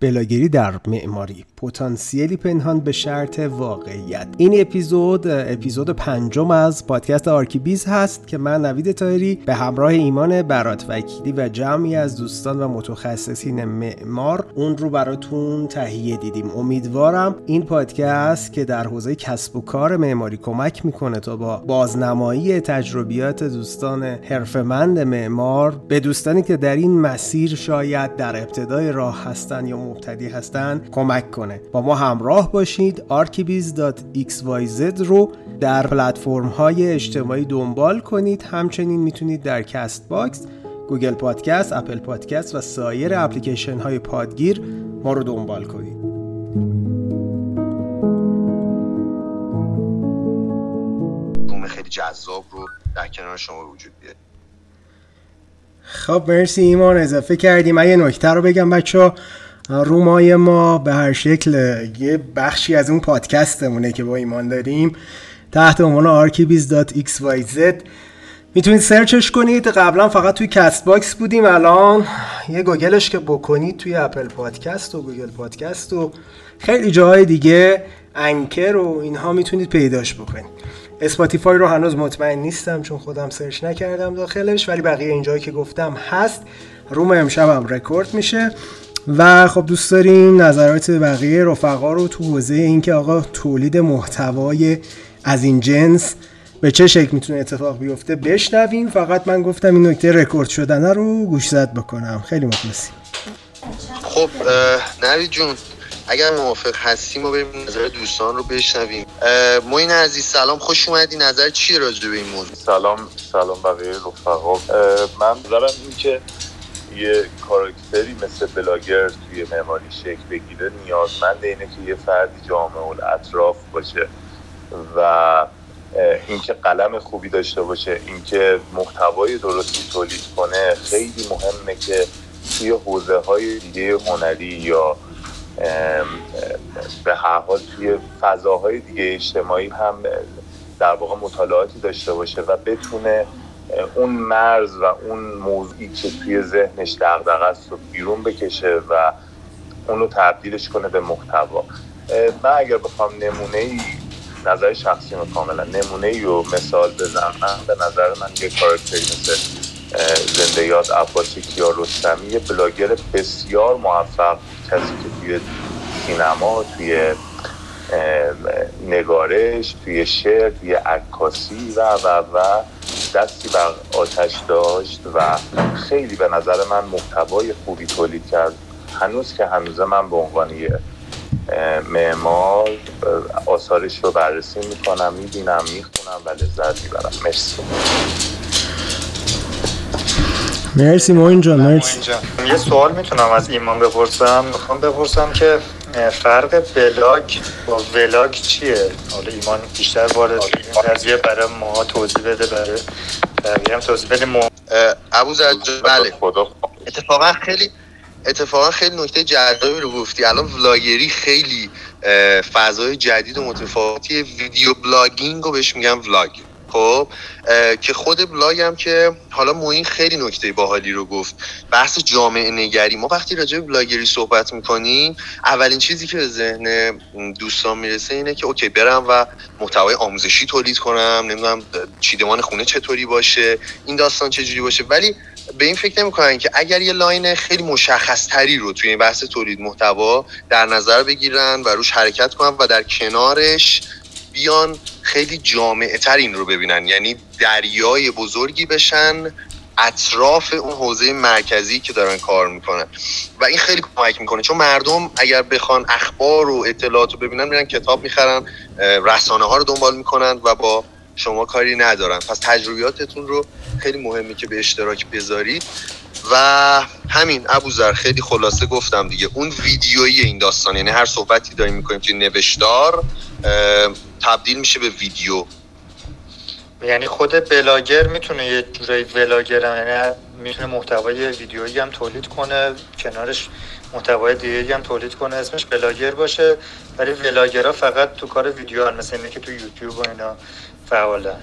بلاگری در معماری. پتانسیلی پنهان به شرط واقعیت. این اپیزود اپیزود پنجم از پادکست Archibiz هست که من نوید تایری به همراه ایمان برات وکیلی و جمعی از دوستان و متخصصین معمار اون رو براتون تهیه دیدیم. امیدوارم این پادکست که در حوزه کسب و کار معماری کمک می‌کنه تا با بازنمایی تجربیات دوستان حرفه‌مند معمار به دوستانی که در این مسیر شاید در ابتدای راه هستن یا مبتدی هستن کمک کنه. با ما همراه باشید. archibiz.xyz رو در پلتفرم های اجتماعی دنبال کنید. همچنین می‌تونید در Castbox Google Podcast، Apple Podcast و سایر اپلیکیشن های پادگیر ما رو دنبال کنید. خیلی جذاب رو در کنار شما وجود بیاد خب مرسی ایمان اضافه کردیم. من یه نکته رو بگم بچه ها room های ما به هر شکل یه بخشی از اون پادکستمونه که با ایمان داریم. تحت عنوان archibiz.xyz می‌تونید search ش کنید. قبلا فقط توی Castbox بودیم. الان یه گوگلش که بکنید توی Apple Podcast و Google Podcast و خیلی جاهای دیگه Anchor و اینها می‌تونید پیداش بکنید. Spotify رو هنوز مطمئن نیستم چون خودم search نکردم داخلش ولی بقیه اینجایی که گفتم هست. room امشبم رکورد میشه. و خب دوست داریم نظرات بقیه رفقا رو تو حوزه اینکه آقا تولید محتوای از این جنس به چه شکل می‌تونه اتفاق بیفته بشنویم. فقط من گفتم این نکته رکورد شدن رو گوش زد بکنم. خیلی مخلصیم. خب نوید جون اگر موافق هستیم ما بریم نظر دوستان رو بشنویم. موین عزیز سلام خوش اومدی. نظر چیه راجع به این موضوع؟ سلام سلام بقیه رفقا. من نظرم این که یه کاراکتری مثل بلاگر توی معماری شکل بگیره نیازمند اینه که یه فردی جامعه اطراف باشه و اینکه قلم خوبی داشته باشه اینکه محتوای درستی تولید کنه. خیلی مهمه که توی حوزه های دیگه هنری یا به هر حال توی فضاهای دیگه اجتماعی هم در واقع مطالعاتی داشته باشه و بتونه اون مرز و اون موضوعی که توی ذهنش دغدغه است رو بیرون بکشه و اونو تبدیلش کنه به محتوا. من اگر بخوام نمونه ای نظر شخصی رو کاملا نمونه ای رو مثال بزنم به نظر من یه کارکتری مثل زنده یاد عباسی کیارستمی یه بلاگر بسیار موفق کسی که توی سینما توی نگارش توی شعر توی عکاسی و و و دستی بر آتش داشت و خیلی به نظر من محتوای خوبی تولید کرد. هنوز که هنوز من به عنوان معمار آثارش رو بررسی می‌کنم می‌بینم می‌خونم و لذت می‌برم. مرسی. مرسی موین جان مرسی. یه سوال می‌تونم از ایمان بپرسم. می‌خوام بپرسم که فرق بلاگ با vlog چیه؟ حالا ایمان بیشتر وارد این قضیه برای ما توضیح بده برای بقیه هم توضیح بده. مو... ابو بله. اتفاقا خیلی اتفاقا خیلی نکته جذابی رو گفتی. الان vlogger ی خیلی فضای جدید و متفاوتی video blogging رو بهش میگن vlog. خب که خود بلاگ هم که حالا موین خیلی نکته باحالی رو گفت. بحث جامعه نگری. ما وقتی راجع به بلاگری صحبت می‌کنیم اولین چیزی که به ذهن دوستان می‌رسه اینه که okay برم و محتوای آموزشی تولید کنم. نمی‌دونم چیدمان خونه چطوری باشه این داستان چجوری باشه. ولی به این فکر نمی‌کنن که اگر یه line خیلی مشخص تری رو توی این بحث تولید محتوا در نظر بگیرن و روش حرکت کنن و در کنارش بیان خیلی جامعه تر این رو ببینن. یعنی دریای بزرگی بشن اطراف اون حوزه مرکزی که دارن کار می‌کنن. و این خیلی کمک می‌کنه. چون مردم اگر بخوان اخبار و اطلاعات رو ببینن میرن کتاب می‌خرن رسانه ها رو دنبال می‌کنن و با شما کاری ندارن. پس تجربیاتتون رو خیلی مهمه که به اشتراک بذارید. و همین ابوذر خیلی خلاصه گفتم دیگه. اون ویدیویی این داستان یعنی هر صحبتی داریم می‌کنیم توی نوشتار تبدیل میشه به ویدیو. یعنی خود بلاگر می‌تونه یه جورایی بلاگر یعنی می‌تونه محتوای ویدیویی هم تولید کنه کنارش محتوای دیگه هم تولید کنه اسمش بلاگر باشه. ولی vlogger ها فقط تو کار ویدیو هن مثل اینه که تو یوتیوب و اینا فعالن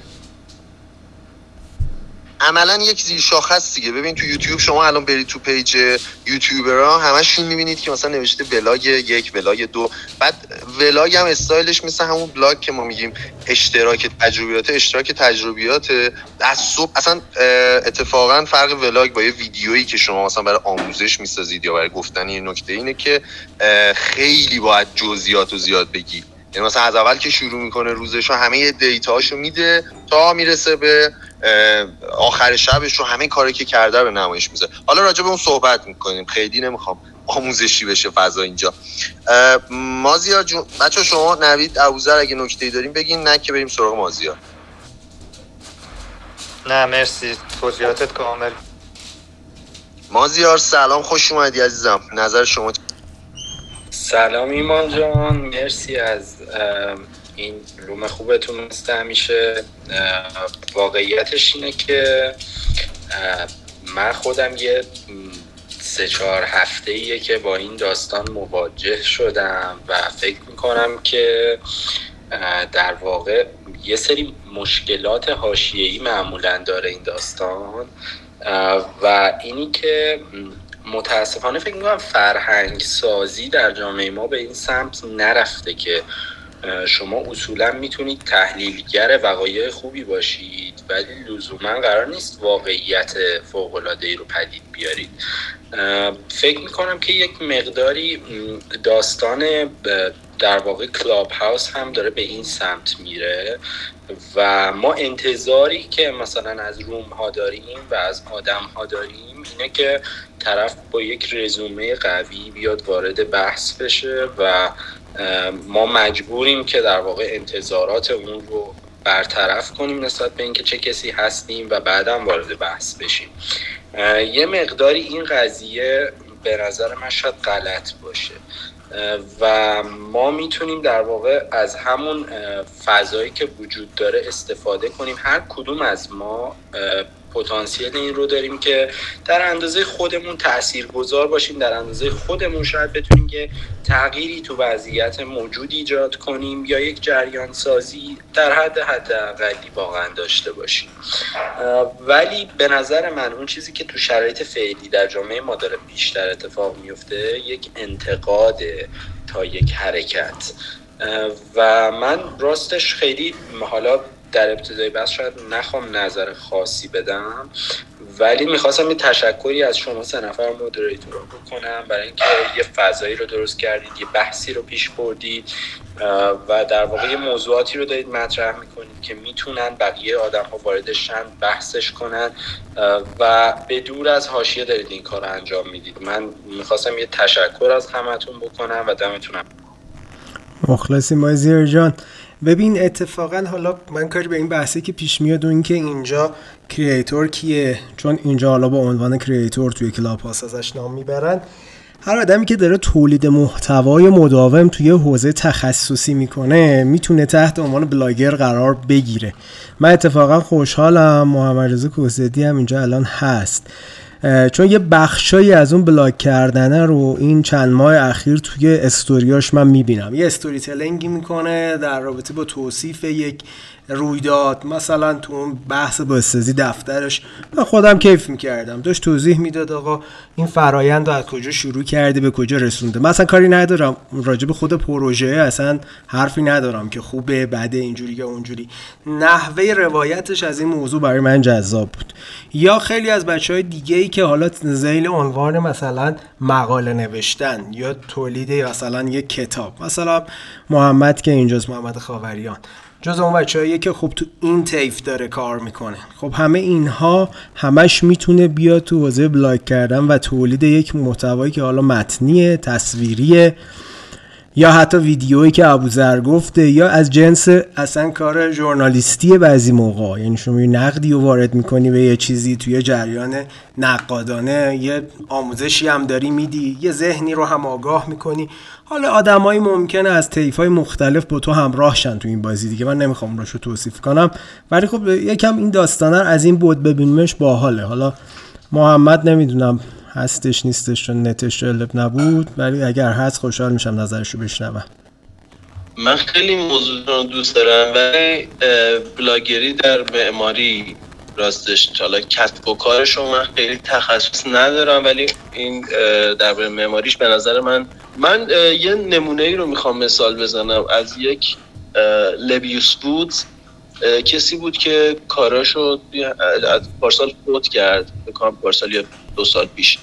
عملا یک زیر است دیگه. ببین تو یوتیوب شما الان برید تو پیج یوتیوبرها همشون می‌بینید که مثلا نوشته vlog یک vlog دو. بعد ولاگ هم استایلش مثل همون بلاگ که ما میگیم اشتراک تجربیات اشتراک تجربیات. از صبح اصلا اتفاقا فرق ولاگ با یه ویدیویی که شما مثلا برای آموزش می‌سازید یا برای گفتن یه نکته اینه که خیلی باید جزئیات و زیاد بگی. یعنی مثلا از اول که شروع می‌کنه روزش رو همه دیتاهاشو میده تا می‌رسه به آخر شبش رو همه کاری که کرده به نمایش میزه حالا راجع به اون صحبت می‌کنیم. خیلی نمی‌خوام آموزشی بشه فضا اینجا. مازیار جون بچه شما نوید ابوذر اگه نکته داریم بگین نه که بریم سراغ مازیار. نه مرسی. توضیحاتت کامل. مازیار سلام خوش اومدی عزیزم. نظر شما سلام ایمان جان مرسی از این روم خوبتون مثل همیشه واقعیتش اینه که من خودم یه سه چهار هفته ایه که با این داستان مواجه شدم و فکر می‌کنم که در واقع یه سری مشکلات حاشیه‌ای معمولا داره این داستان. و اینی که متاسفانه فکر می‌کنم فرهنگ سازی در جامعه ما به این سمت نرفته که شما اصولا می‌تونید تحلیلگر وقایع خوبی باشید ولی لزوما قرار نیست واقعیت فوقالعاده ای رو پدید بیارید. فکر می‌کنم که یک مقداری داستان در واقع کلاب هاوس هم داره به این سمت میره و ما انتظاری که مثلا از روم ها داریم و از آدم ها داریم اینه که طرف با یک رزومه قوی بیاد وارد بحث بشه و ما مجبوریم که در واقع انتظارات اون رو برطرف کنیم نسبت به اینکه چه کسی هستیم و بعدا وارد بحث بشیم. یه مقداری این قضیه به نظر من شاید غلط باشه. و ما می‌تونیم در واقع از همون فضایی که وجود داره استفاده کنیم. هر کدوم از ما پتانسیل این رو داریم که در اندازه خودمون تأثیر گذار باشیم در اندازه خودمون شاید بتونیم که تغییری تو وضعیت موجود ایجاد کنیم یا یک جریان سازی در حد حداقلی واقعا داشته باشیم. ولی به نظر من اون چیزی که تو شرایط فعلی در جامعه ما داره بیشتر اتفاق میفته یک انتقاد تا یک حرکت. و من راستش خیلی حالا در ابتدای بس شاید نخوام نظر خاصی بدم ولی می‌خواستم یه تشکری از شما سه نفر مدریتور رو بکنم برای اینکه یه فضایی رو درست کردید یه بحثی رو پیش بردید و در واقع یه موضوعاتی رو دارید مطرح می‌کنید که می‌تونن بقیه آدم ها واردشن بحثش کنن و به دور از حاشیه دارید این کار رو انجام می‌دید. من می‌خواستم یه تشکر از همتون بکنم و دمتونم. مخلصی مازیر جان ببین اتفاقا حالا من کاری به این بحثی که پیش میاد و اینکه اینجا کریئتور کیه؟ چون اینجا حالا با عنوان کریئتور توی کلاب هاست ازش نام می‌برن. هر آدمی که داره تولید محتوای مداوم توی حوزه تخصصی می‌کنه می‌تونه تحت عنوان بلاگر قرار بگیره. من اتفاقا خوشحالم. محمد رضا کوزدی هم اینجا الان هست. چون یه بخشایی از اون بلاک کردنه رو این چند ماه اخیر توی استوریاش من می‌بینم. یه استوری تلنگی می‌کنه در رابطه با توصیف یک رویداد مثلا تو اون بحث بازسازی دفترش. من خودم کیف می‌کردم. داشت توضیح می‌داد آقا این فرایند از کجا شروع کرده به کجا رسونده مثلا کاری ندارم. راجب خود پروژه اصلا حرفی ندارم که خوبه بده اینجوری یا اونجوری. نحوه روایتش از این موضوع برای من جذاب بود. یا خیلی از بچه های دیگه ای که حالا زیل عنوان مثلا مقاله نوشتن یا تولید مثلا یک کتاب. مثلا محمد که اینجاست محمد خاوریان. جز اون بچه که خب تو این تیف داره کار می‌کنه. خب همه اینها همش می‌تونه بیاد تو حوزه بلاک کردن و تولید یک محتوایی که حالا متنیه تصویریه. یا حتی ویدیویی که ابوذر گفته یا از جنس اصلا کار ژورنالیستی بعضی موقع یعنی شما یه نقدی رو وارد می‌کنی به یه چیزی توی جریان نقادانه یه آموزشی هم داری میدی یه ذهنی رو هم آگاه می‌کنی. حالا آدمایی ممکنه از های مختلف با تو همراهشن تو این بازی دیگه. من نمی‌خوام رو توصیف کنم. ولی خب یکم این داستانه از این بود ببینیمش باحاله. حالا محمد نمی‌دونم هستش نیستش چون نتش جالب نبود. ولی اگر هست خوشحال میشم نظرش رو بشنوم. من خیلی موضوع رو دوست دارم ولی بلاگری در معماری راستش حالا کسب و کارشو من خیلی تخصص ندارم ولی این در معماریش به نظر من من یه نمونه ای رو می‌خوام مثال بزنم. از یک لبیوس بود کسی بود که کاراشو از پارسال فوت کرد بکنم پارسال یا دو سال پیش.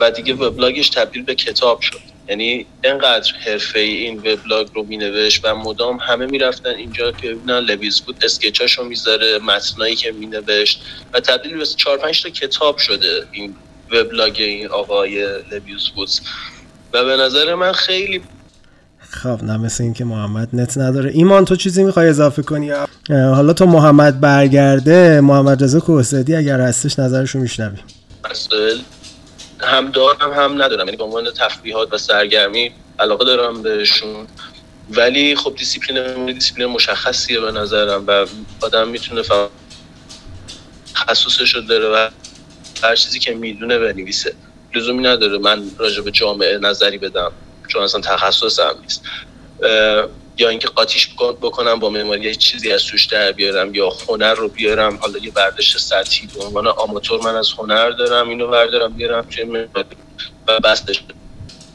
و دیگه وبلاگش تبدیل به کتاب شد. یعنی انقدر حرفه ای این وبلاگ رو مینوشت و مدام همه می‌رفتن اینجا که ببینن Lebbeus Woods sketch اشو می‌ذاره متنایی که مینوشت و تبدیل به 4 5 تا کتاب شده این وبلاگ این آقای Lebbeus Woods. و به نظر من خیلی خب نه مثل این که محمد net نداره. ایمان تو چیزی می‌خوای اضافه کنی؟ حالا تو محمد برگرده محمد رضا کوسدی اگر هستش نظرشو میشنویم هم دارم هم ندارم. یعنی به عنوان تفریحات و سرگرمی علاقه دارم بهشون. ولی خب دیسیپلین دیسیپلین مشخصیه به نظرم و آدم می‌تونه فقط تخصصش رو داره و هر چیزی که می‌دونه بنویسه. لزومی نداره من راجع به جامعه نظری بدم چون اصلا تخصصم نیست. یا اینکه قاطیش بکنم با معماری چیزی از توش در بیارم یا هنر رو بیارم. حالا یه برداشت سطحی به عنوان آماتور من از هنر دارم اینو بردارم بیارم توی معماری و بستش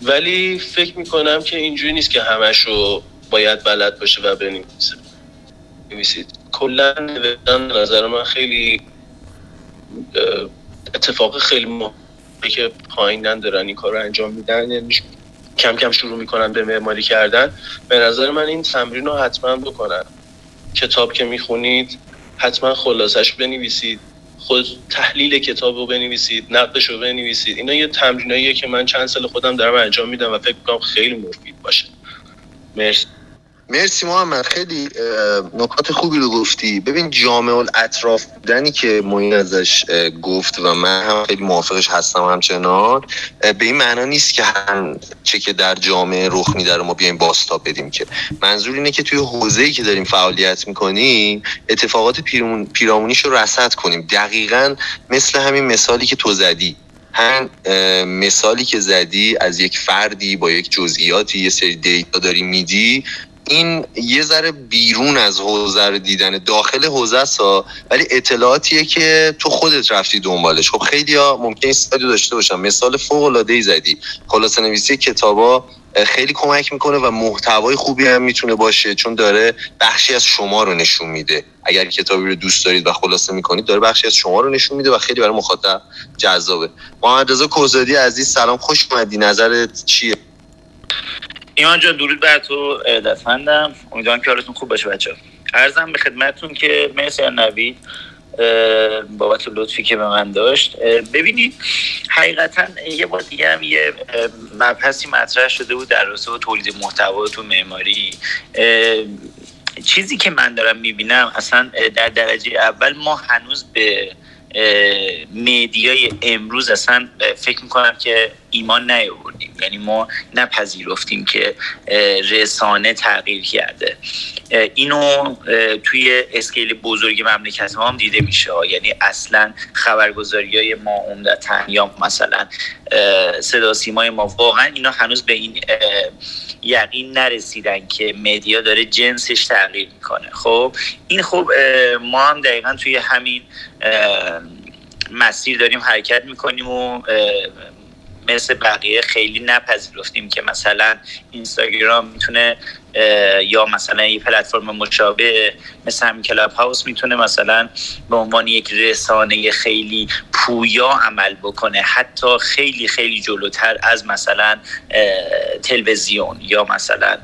ولی فکر می‌کنم که اینجوری نیست که همشو باید بلد باشه و بنویسه. نویسید کلا نوشتن نظر من خیلی اتفاق خیلی مهمه که پایینن دارن این کار رو انجام میدن یعنی کم کم شروع می‌کنن به معماری کردن. به نظر من این تمرین رو حتما بکنن. کتاب که می‌خونید حتما خلاصش بنویسید. خود تحلیل کتاب رو بنویسید نقدش رو بنویسید. اینا یه تمریناییه که من چند سال خودم دارم انجام میدم و فکر کنم خیلی مفید باشه. مرسی. مرسی محمد. خیلی نکات خوبی رو گفتی. ببین جامعه الاطراف بودنی که موین ازش گفت و من هم خیلی موافقش هستم همچنان به این معنا نیست که هم چه که در جامعه رخ میده رو ما بیایم باستا بدیم که. منظور اینه که توی حوزه‌ای که داریم فعالیت می‌کنیم اتفاقات پیرامونیش رو رصد کنیم. دقیقا مثل همین مثالی که تو زدی. هم مثالی که زدی از یک فردی با یک جزئیاتی یه سری دیتا داری میدی این یه ذره بیرون از حوزه رو دیدن داخل حوزه است ولی اطلاعاتیه که تو خودت رفتی دنبالش. خب خیلی ها ممکن است داشته باشم مثال فوق العاده ای زدی. خلاصه نویسی کتابا خیلی کمک می‌کنه و محتوای خوبی هم می‌تونه باشه چون داره بخشی از شما رو نشون میده. اگر کتابی رو دوست دارید و خلاصه می‌کنید داره بخشی از شما رو نشون میده و خیلی برای مخاطب جذابه. محمد رضا کوزادی عزیز سلام خوش اومدی. نظرت چیه؟ ایمان جان درود بر تو دستمندم. امیدوارم که حالتون خوب باشه بچه ارزم به خدمتتون که مرسی نوید بابت لطفی که به من داشت. ببینید حقیقتا یه بار دیگه هم یه مبحثی مطرح شده بود در راسته تولید محتوا تو معماری. چیزی که من دارم می‌بینم اصلا در درجه اول ما هنوز به میدیای امروز اصلا فکر می‌کنم که ایمان نیاوردیم. یعنی ما نپذیرفتیم که رسانه تغییر کرده. اینو توی اسکیل بزرگ مملکت ما هم دیده میشه. یعنی اصلا خبرگزاری های ما عمدتا یا مثلا صدا سیمای ما واقعا اینا هنوز به این یقین نرسیدن که مدیا داره جنسش تغییر می‌کنه. خب این خب ما هم دقیقا توی همین مسیر داریم حرکت می‌کنیم و مثل بقیه خیلی نپذیرفتیم که مثلا اینستاگرام می‌تونه یا مثلا یه پلتفرم مشابه مثل همین کلاب هاوس می‌تونه مثلا به عنوان یک رسانه خیلی پویا عمل بکنه. حتی خیلی خیلی جلوتر از مثلا تلویزیون یا مثلا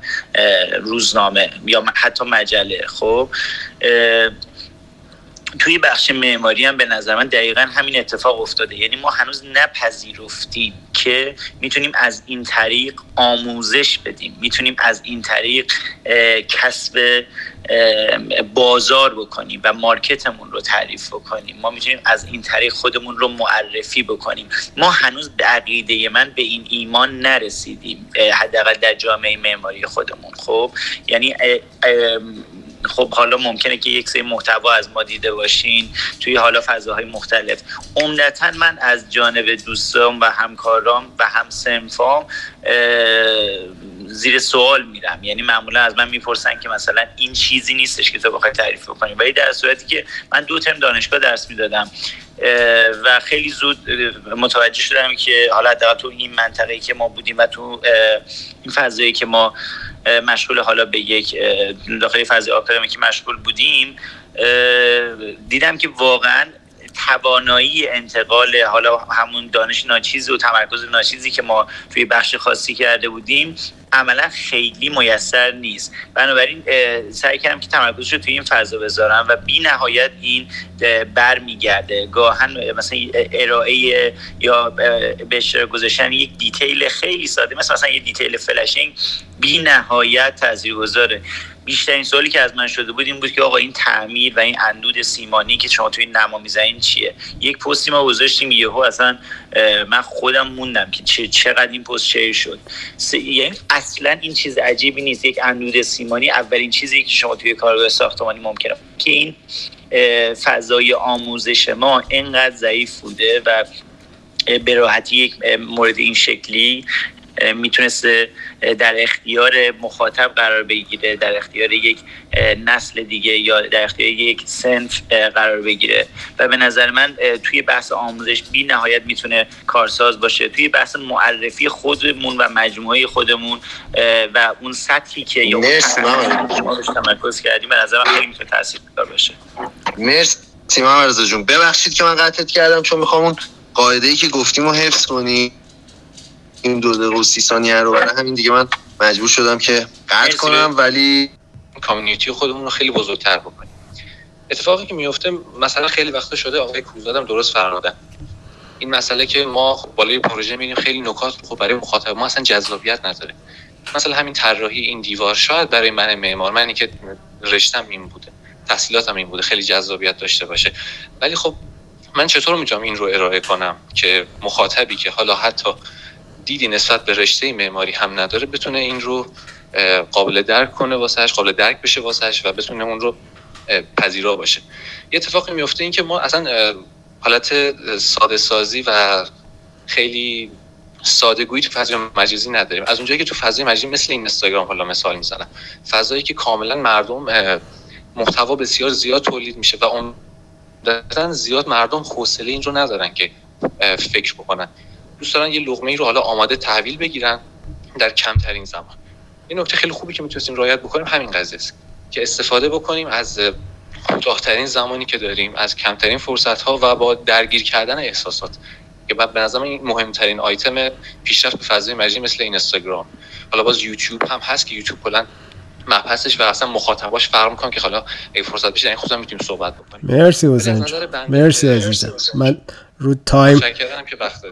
روزنامه یا حتی مجله. خب توی بخش معماری هم به نظر من دقیقا همین اتفاق افتاده. یعنی ما هنوز نپذیرفتیم که می‌تونیم از این طریق آموزش بدیم. می‌تونیم از این طریق کسب بازار بکنیم و مارکتمون رو تعریف بکنیم. ما می‌تونیم از این طریق خودمون رو معرفی بکنیم. ما هنوز به عقیده من به این ایمان نرسیدیم حداقل در جامعه معماری خودمون. خب یعنی خب حالا ممکنه که یک سری محتوا از ما دیده باشین توی حالا فضاهای مختلف. عمدتا من از جانب دوستان و همکارام و هم سنفام زیر سوال میرم. یعنی معمولا از من می‌پرسن که مثلا این چیزی نیستش که تو بخوای تعریف بکنی. ولی در صورتی که من دو ترم دانشگاه درس می‌دادم و خیلی زود متوجه شدم که حالا تو این منطقه که ما بودیم و تو این فضایی که ما مشغول حالا به یک داخل فضای آکادمیکی مشغول بودیم دیدم که واقعا توانایی انتقال حالا همون دانش ناچیز و تمرکز ناچیزی که ما توی بخش خاصی کرده بودیم عملا خیلی میسر نیست. بنابراین سعی کردم که تمرکزش رو توی این فضا بذارم و بی نهایت این برمیگرده. گاهن مثلا ارائه یا به گذاشتن یک detail خیلی ساده مثل مثلا یه detail flashing بی نهایت تاثیرگذاره. بیشترین سوالی که از من شده بود این بود که آقا این تعمیر و این اندود سیمانی که شما توی نما می‌زنین چیه؟ یک پستی ما گذاشتیم یهو اصلا من خودم موندم که چقدر این پست شیر شد. یعنی اصلا این چیز عجیبی نیست. یک اندود سیمانی اولین چیزی که شما توی کارگاه ساختمانی ممکنه. که این فضای آموزش ما اینقدر ضعیف بوده و به راحتی یک مورد این شکلی می‌تونسته در اختیار مخاطب قرار بگیره در اختیار یک نسل دیگه یا در اختیار یک سنف قرار بگیره. و به نظر من توی بحث آموزش بی نهایت می‌تونه کارساز باشه. توی بحث معرفی خودمون و مجموعه خودمون و اون سطحی که یا ما تمرکز کردیم به نظر من خیلی می‌تونه تاثیرگذار باشه. مرسی محمد جون. ببخشید که من قطعت کردم چون می‌خوام اون قاعده ای که گفتیم رو حفظ کنی. این دو دقیقه و سی ثانیه رو برای همین دیگه من مجبور شدم که قطع کنم ولی کامیونیتی خودمون رو خیلی بزرگتر بکنیم. اتفاقی که میفته مثلا خیلی وقتا شده آقای کوزادم درست فرمودن. این مسئله که ما خب بالای پروژه میریم خیلی نکات خب برای مخاطب ما اصلا جذابیت نداره. مثلا همین طراحی این دیوار. شاید برای من معمار منی که رشتم این بوده تحصیلاتم این بوده خیلی جذابیت داشته باشه. ولی خب من چطور می‌تونم این رو ارائه کنم که مخاطبی که حالا حتی دیدی نسبت به رشته معماری هم نداره بتونه این رو قابل درک کنه واسهش قابل درک بشه واسهش و بتونه اون رو پذیرا باشه. یه اتفاقی میفته این که ما اصلا حالت ساده سازی و خیلی سادگویی تو فضای مجازی نداریم. از اونجایی که تو فضای مجازی مثل این اینستاگرام حالا مثال می‌زنم. فضایی که کاملا مردم محتوا بسیار زیاد تولید میشه و اون زیاد مردم حوصله این رو ندارن که فکر بکنن. دوست دارن یه لغمه ای رو حالا آماده تحویل بگیرن در کمترین زمان. این نکته خیلی خوبی که می‌تونستیم رعایت بکنیم همین قضیه است که استفاده بکنیم از کوتاهترین زمانی که داریم از کمترین فرصت ها و با درگیر کردن احساسات. که بعد به نظرم این مهمترین آیتم پیشرفت به فضای مجازی مثل اینستاگرام. حالا باز یوتیوب هم هست که یوتیوب کلا مبحثش و اصلا مخاطباش فرق می‌کنه که حالا ای فرصت بشه این خودم می‌تونیم صحبت بکنیم. مرسی حسین مرسی عزیزم. من رو تایم.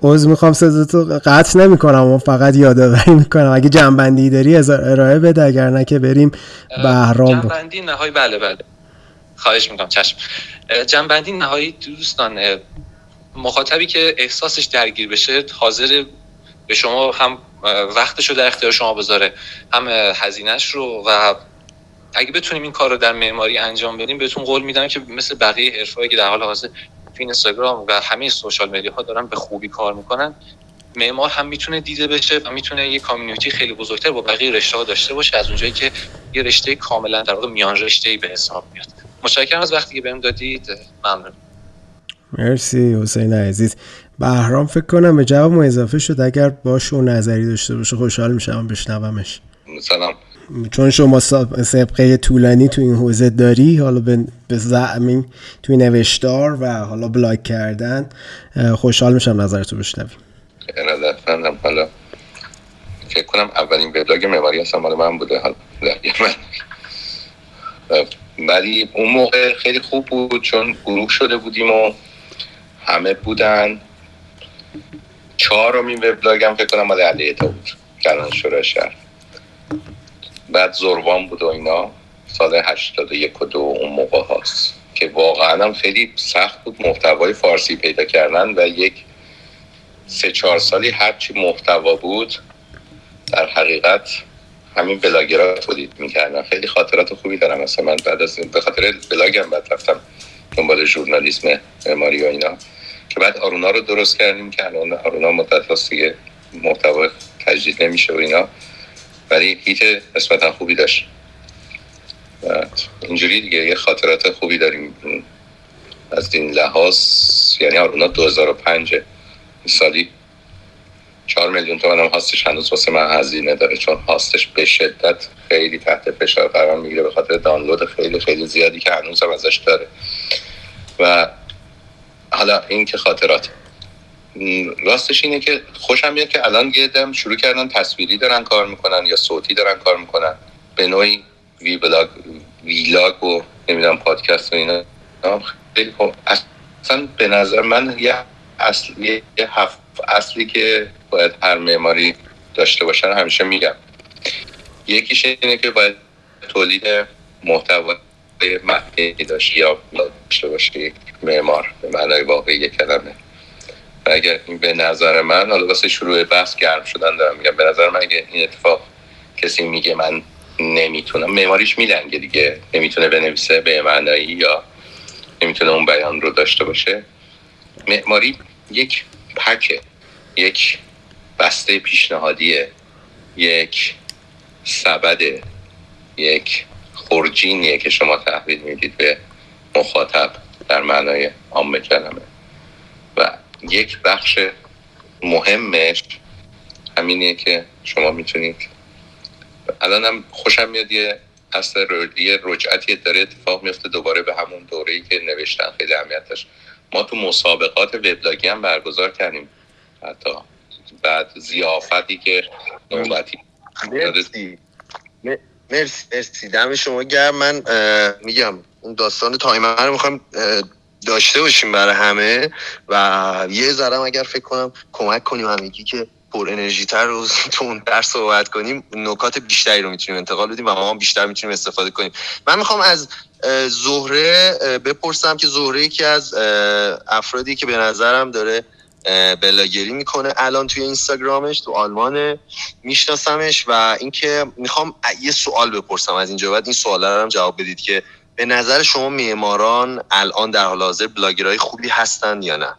عوض می‌خوام تو قطع نمی کنم و فقط یادآوری می‌کنم. اگه جنبندی داری از ارائه بده. اگر نه که بریم بهرام جنبندی نهایی بله بله. خواهش می‌کنم چشم. جنبندی نهایی دوستان مخاطبی که احساسش درگیر بشه حاضر به شما هم وقتش رو در اختیار شما بذاره. هم هزینهش رو و اگه بتونیم این کار رو در معماری انجام بدیم بهتون قول میدم که مثل بقیه حرفه‌ای که در حال حاضر تو اینستاگرام و همه سوشال مدیا ها دارن به خوبی کار می‌کنن. معمار هم می‌تونه دیده بشه و می‌تونه یه کامیونیتی خیلی بزرگتر با بقیه رشته ها داشته باشه از اونجایی که یه رشته کاملا در واقع میان رشته به حساب میاد. متشکرم از وقتی که بهم دادید. ممنون. مرسی حسین عزیز. بهرام فکر کنم به جواب اضافه شد. اگر باش و نظری داشته باشه خوشحال میشم بشنومش. سلام. چون شما سابقه طولانی تو این حوزه داری حالا به زعمین توی نوشتار و حالا بلاک کردن خوشحال میشم نظرتو بشنویم. ارادت حالا فکر کنم اولین وبلاگ معماری هستم مال من بوده حالا ولی اون موقع خیلی خوب بود چون گروه شده بودیم و همه بودن. چهارمین وبلاگم فکر کنم مال علیه بود کلان شورای شهر. بعد زروان بود و اینا. سال 81 و دو اون موقع هاست. که واقعا هم خیلی سخت بود. محتوای فارسی پیدا کردن و یک سه چهار سالی هرچی محتوا بود در حقیقت همین بلاگرا تولید می‌کردن. خیلی خاطرات خوبی دارم. مثلا من بعد از به خاطر بلاگم بعد رفتم دنبال ژورنالیسم معماری و اینا. که بعد آرونا رو درست کردیم که آرونا مدت دیگه محتوا تجدید نمیشه و اینا. ولی هیت نسبتا خوبی داشت. و اینجوری دیگه یه خاطرات خوبی داریم. از این لحاظ یعنی آرونا 2005 سالی چهار میلیون تومن هم هاستش هنوز واسه من هزینه داره چون هاستش به شدت خیلی تحت فشار قرار می‌گیره به خاطر دانلود خیلی خیلی زیادی که هنوز هم ازش داره. و حالا این که خاطرات. راستش اینه که خوشم میاد که الان یه دم شروع کردن تصویری دارن کار می‌کنن یا صوتی دارن کار می‌کنن. به نوعی وی بلاگ ویلاگ و نمی‌دونم پادکست و اینا. خیلی اصلا به نظر من یه اصلی یه هفت اصلی که باید هر معماری داشته باشن همیشه میگم. یکیش اینه که باید تولید محتوا متنی داشته یا داشته باشه یک معمار به معنای واقعی کلمه. و اگر این به نظر من حالا واسه شروع بحث گرم شدن دارم میگم به نظر من اگه این اتفاق کسی میگه من نمی‌تونم معماریش میلنگه دیگه نمی‌تونه بنویسه به معنایی یا نمی‌تونه اون بیان رو داشته باشه. معماری یک پکه یک بسته پیشنهادیه یک سبده یک خورجینیه که شما تحویل می‌دید به مخاطب در معنای عام کلمه. یک بخش مهمش همینه که شما می‌تونید. الانم خوشم میاد یه اصل یه رجعتی داره اتفاق میفته دوباره به همون دوره ای که نوشتن. خیلی اهمیت ما تو مسابقات وبلاگی هم برگزار کردیم. حتی بعد زیافتی که نوبتی. مرسی. مرسی مرسی. دم شما گرم. من میگم اون داستان تایمر رو می‌خوام داشته باشیم برای همه و یه ذرم اگر فکر کنم کمک کنیم همگی که پر انرژی تر رو تون در صحبت کنیم نکات بیشتری رو می‌تونیم انتقال بدیم و ما بیشتر می‌تونیم استفاده کنیم. من می‌خوام از زهره بپرسم که زهره یکی از افرادی که به نظرم داره بلاگری می‌کنه الان توی اینستاگرامش تو آلمان میشناسمش و اینکه می‌خوام یه سوال بپرسم از اینجا. بعد این سوال رو هم جواب بدید که به نظر شما معماران الان در حال حاضر بلاگرهای خوبی هستن یا نه؟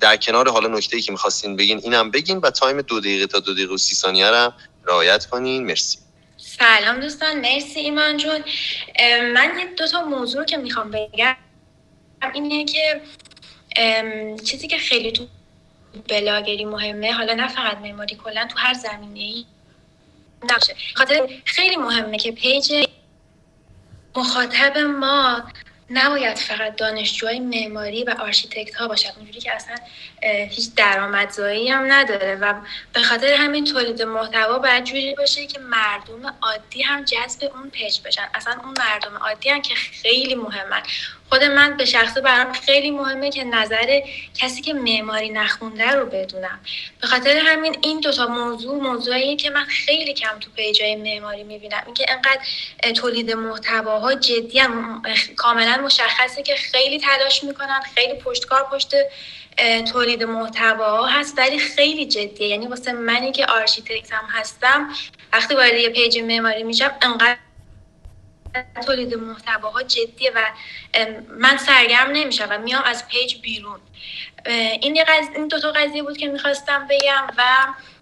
در کنار حالا نکته ای که می‌خواستین بگین اینم بگین و تایم دو دقیقه تا دو دقیقه و سی ثانیه رو رعایت کنین. مرسی. سلام دوستان مرسی ایمان جون. من یه دو تا موضوع که می‌خوام بگم. اینه که چیزی که خیلی تو بلاگری مهمه حالا نه فقط معماری کلا تو هر زمینه ای نباشه. خاطر خیلی مهمه که page مخاطب ما نباید فقط دانشجوهای معماری و آرشیتکت ها باشد. اونجوری که اصلا هیچ درآمدزایی هم نداره و به خاطر همین تولید محتوا باید جوری باشه که مردم عادی هم جذب اون page بشن. اصلا اون مردم عادی هم که خیلی مهمن. خود من به شخصه برام خیلی مهمه که نظر کسی که معماری نخونده رو بدونم. به خاطر همین این دوتا موضوع موضوعی که من خیلی کم تو page ای معماری می‌بینم. اینکه انقدر تولید محتواها جدی هم کاملا مشخصه که خیلی تلاش می‌کنن خیلی پشتکار پشت تولید محتوا هست ولی خیلی جدیه. یعنی واسه منی که آرشیتکت هم هستم وقتی وارد یه page معماری میشم انقدر تولید محتواها جدیه و من سرگرم نمیشم و میام از پیج بیرون. این این دو تا قضیه بود که می‌خواستم بگم و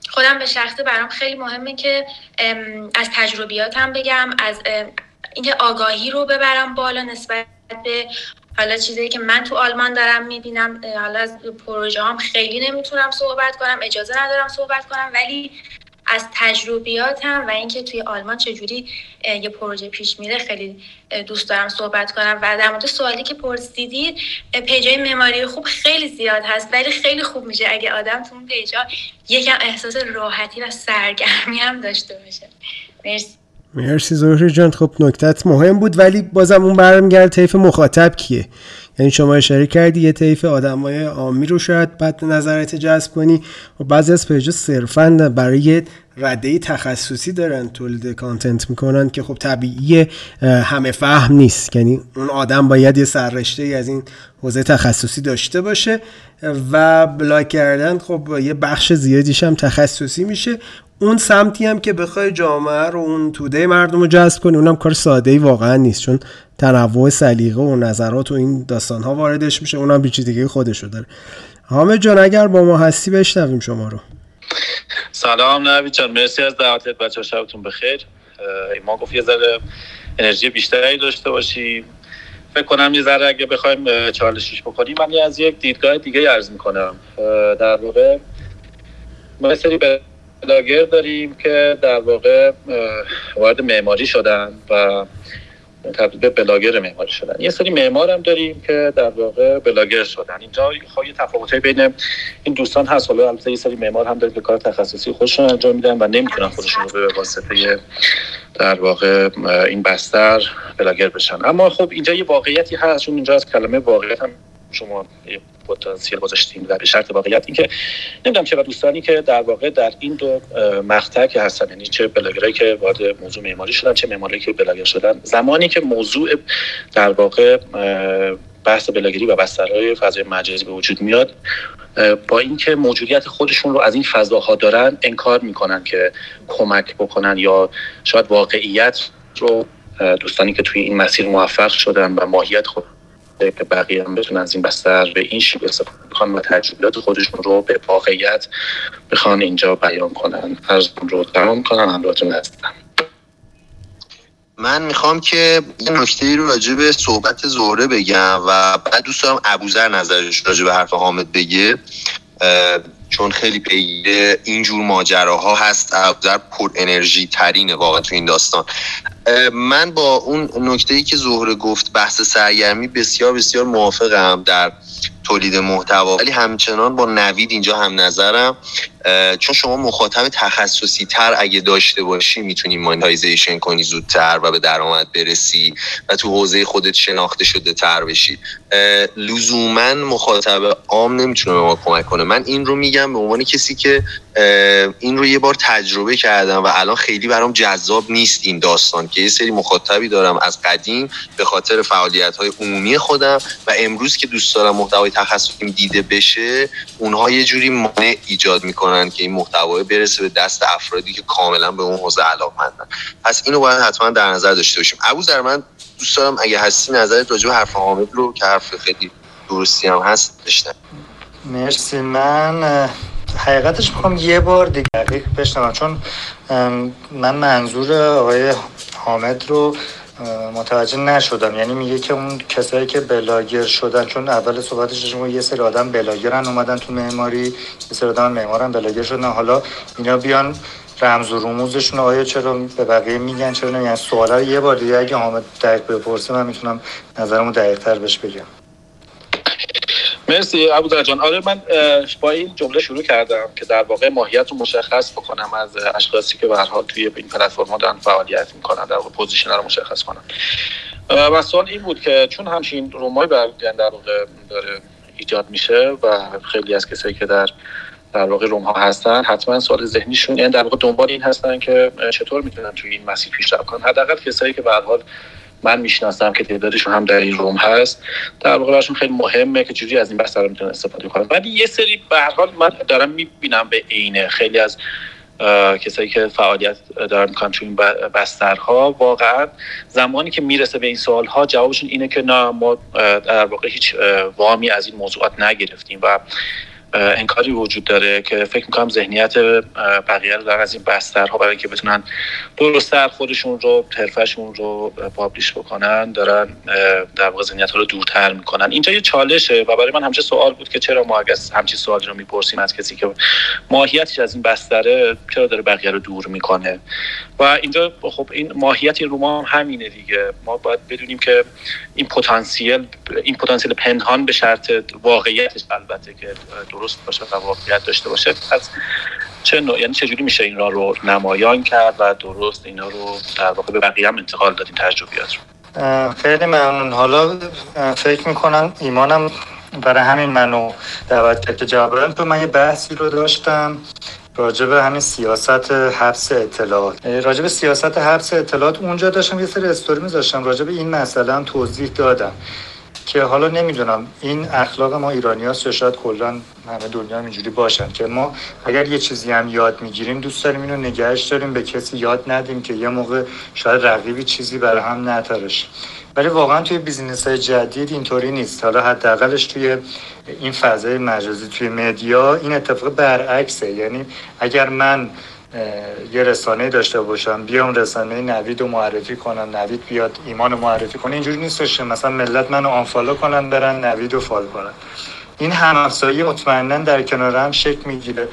خودم به شخصه برام خیلی مهمه که از تجربیاتم بگم از اینکه آگاهی رو ببرم بالا نسبت به حالا چیزی که من تو آلمان دارم می‌بینم حالا از پروژه هم خیلی نمی‌تونم صحبت کنم اجازه ندارم صحبت کنم ولی از تجربیاتم و اینکه توی آلمان چجوری یه پروژه پیش میره خیلی دوست دارم صحبت کنم. و در مورد سوالی که پرسیدید پیجای معماری خوب خیلی زیاد هست ولی خیلی خوب میشه اگه آدم تو اون پیجا یکم احساس راحتی و سرگرمی هم داشته باشه. مرسی. مرسی زهری جان. خب نکتت مهم بود ولی بازم اون برمیگرد طیف مخاطب کیه؟ یعنی شما اشاره کردی یه طیف آدمای عامی رو شاید بعد نظرت جذب کنی. و بعضی از پیجا صرفا برای رده تخصصی دارن تولید کانتنت می‌کنن که خب طبیعی همه فهم نیست. یعنی اون آدم باید یه سررشته ای از این حوزه تخصصی داشته باشه و بلاک کردن خب یه بخش زیادیش هم تخصصی میشه. اون سمتی هم که بخوای جامعه رو اون توده مردم رو جذب کنی اونم کار ساده ای واقعا نیست چون تنوع سلیقه و نظرات و این داستان ها واردش میشه اونم دیگه خودش رو داره. حامد جان اگر با ما هستی بشنویم شما رو. سلام نوید جان مرسی از دعوتت بچه شبتون بخیر. ما گفت یه ذره انرژی بیشتری داشته باشی فکر کنم یه ذره اگه بخوایم چالشیش بکنیم من از یک دیدگاه دیگه عرض می‌کنم. در واقع ما سری بلاگر داریم که در واقع وارد معماری شدن و تبدیل به بلاگر معماری شدن. یه سری معمار هم داریم که در واقع بلاگر شدن. اینجا خواهی تفاوت بین این دوستان هست. حالا البته یه سری معمار هم داریم که کار تخصصی خودشون انجام میدن و نمی‌تونن خودشون رو به واسطه در واقع این بستر بلاگر بشن. اما خب اینجا یه واقعیتی هست. چون اینجا از کلمه واقعیت هم شما پتانسیل گذاشتیم در شرط واقعیت. این که نمی‌دونم چرا دوستانی که در واقع در این دو مقطع که هستن یعنی چه بلاگرایی که وارد موضوع معماری شدن چه معماری که بلاگر شدن زمانی که موضوع در واقع بحث بلاگری و بسترهای فضای مجازی به وجود میاد با اینکه موجودیت خودشون رو از این فضاها دارن انکار می‌کنن که کمک بکنن یا شاید واقعیت رو دوستانی که توی این مسیر موفق شدن و ماهیت خود که بقیه هم بتونن از این بستر به این شیب استفاده کنن و تجربیات خودشون رو به واقعیت بخوان اینجا بیان کنن. از رو تمام کنن همراهتون هستم. من می‌خوام که یه نکته رو راجع به صحبت زهره بگم و بعد دوست دارم ابوذر نظرش راجع به حرف حامد بگه. چون خیلی پیگیر اینجور ماجراها هست ابوذر پر انرژی ترینه واقعا تو این داستان. من با اون نکته ای که زهره گفت بحث سرگرمی بسیار بسیار موافقم در تولید محتوا. ولی همچنان با نوید اینجا هم نظرم چون شما مخاطب تخصصی تر اگه داشته باشی می‌تونی مانتایزیشن کنی زودتر و به درآمد برسی و تو حوزه خودت شناخته شده تر بشی. لزوما مخاطب عام نمی‌تونه به ما کمک کنه. من این رو میگم به عنوان کسی که این رو یه بار تجربه کردم و الان خیلی برام جذاب نیست این داستان که یه سری مخاطبی دارم از قدیم به خاطر فعالیت های عمومی خودم و امروز که دوست دارم محتوای تخصصیم دیده بشه اونها یه جوری مانع ایجاد می‌کنن که این محتوای برسه به دست افرادی که کاملا به اون حوزه علاقمندن. پس اینو باید حتما در نظر داشته باشیم. ابو من دوست دارم اگه هستی نظرت راجع به حرف حامد رو که حرف خیلی درستی هم هست بشنم مرسی. من حقیقتش می‌خوام یه بار دیگه بشنوم چون من منظور آقای حامد رو متوجه نشدم. یعنی میگه که اون کسایی که بلاگر شدن چون اول صحبتش شما یه سری آدم بلاگرن اومدن تو معماری یه سری آدم معمارن بلاگر شدن. حالا اینا بیان رمز و رموزشون آیا چرا به بقیه میگن چرا نمیگن؟ سوالا یه بار دیگه اگه حامد دقیق بپرسه من می‌تونم نظرمو دقیق تر بهش بگم. مرسی ابو جان. آره من با این جمله شروع کردم که در واقع ماهیت رو مشخص بکنم از اشخاصی که به حال توی این پلتفرم دارن فعالیت می‌کنن در واقع position رو مشخص کنم و سوال این بود که چون همچین room های در واقع داره ایجاد میشه و خیلی از کسایی که در در واقع روم ها هستن حتما سوال ذهنیشون یعنی در واقع دنبال این هستن که چطور می‌تونن توی این مسیر پیشرفت کنن؟ حداقل کسایی که به حال من می‌شناسم که تعدادشون هم در این روم هست. در واقع براشون خیلی مهمه که چجوری از این بستر می‌تونن استفاده کنن. ولی یه سری به هر حال من دارم می‌بینم به عینه. خیلی از کسایی که فعالیت دارن می‌کنن تو این بسترها واقعا زمانی که می‌رسه به این سوال ها جوابشون اینه که نه ما در واقع هیچ وامی از این موضوعات نگرفتیم و انکاری وجود داره که فکر می‌کنم ذهنیت بقیه رو دارن از این بسترها برای اینکه بتونن درستتر خودشون رو حرفشون رو پابلیش بکنن دارن در واقع ذهنیت رو دورتر می‌کنن. اینجا یه چالشه و برای من همیشه سوال بود که چرا ما اگر همچین سوالی رو می‌پرسیم از کسی که ماهیتش از این بستره چرا داره بقیه رو دور می‌کنه؟ و اینجا خب این ماهیت هم همینه دیگه. ما باید بدونیم که این پتانسیل این پتانسیل پنهان به شرط واقعیتش البته که درست باشه و واقعیت داشته باشه. از چه نوع یعنی چجوری میشه این را رو نمایان کرد و درست اینا رو در واقع به بقیه هم انتقال دادیم تجربیات رو؟ خیلی ممنون. حالا فکر می‌کنم ایمانم برای همین منو دعوت کرد که جواب تو من یه بحثی رو داشتم. راجب همین سیاست حبس اطلاعات. راجب سیاست حبس اطلاعات اونجا داشتم یه سری استوری میذاشتم. راجب این مسئله هم توضیح دادم. که حالا نمی‌دونم این اخلاق ما ایرانی ها شاید کلا همه دنیا اینجوری باشن که ما اگر یه چیزی هم یاد می‌گیریم دوست داریم اینو نگهش داریم به کسی یاد ندیم که یه موقع شاید رقیبی چیزی برای هم نترش ولی واقعا توی business های جدید اینطوری نیست. حالا حداقلش توی این فضای مجازی توی media این اتفاق برعکسه. یعنی اگر من یه رسانه داشته باشم بیام رسانه نوید رو معرفی کنم نوید بیاد ایمان رو معرفی کنه اینجوری نیستش مثلا ملت منو unfollow کنن برن نوید رو follow کنن. این همافزایی مطمئنا در کنار هم شکل می‌گیره.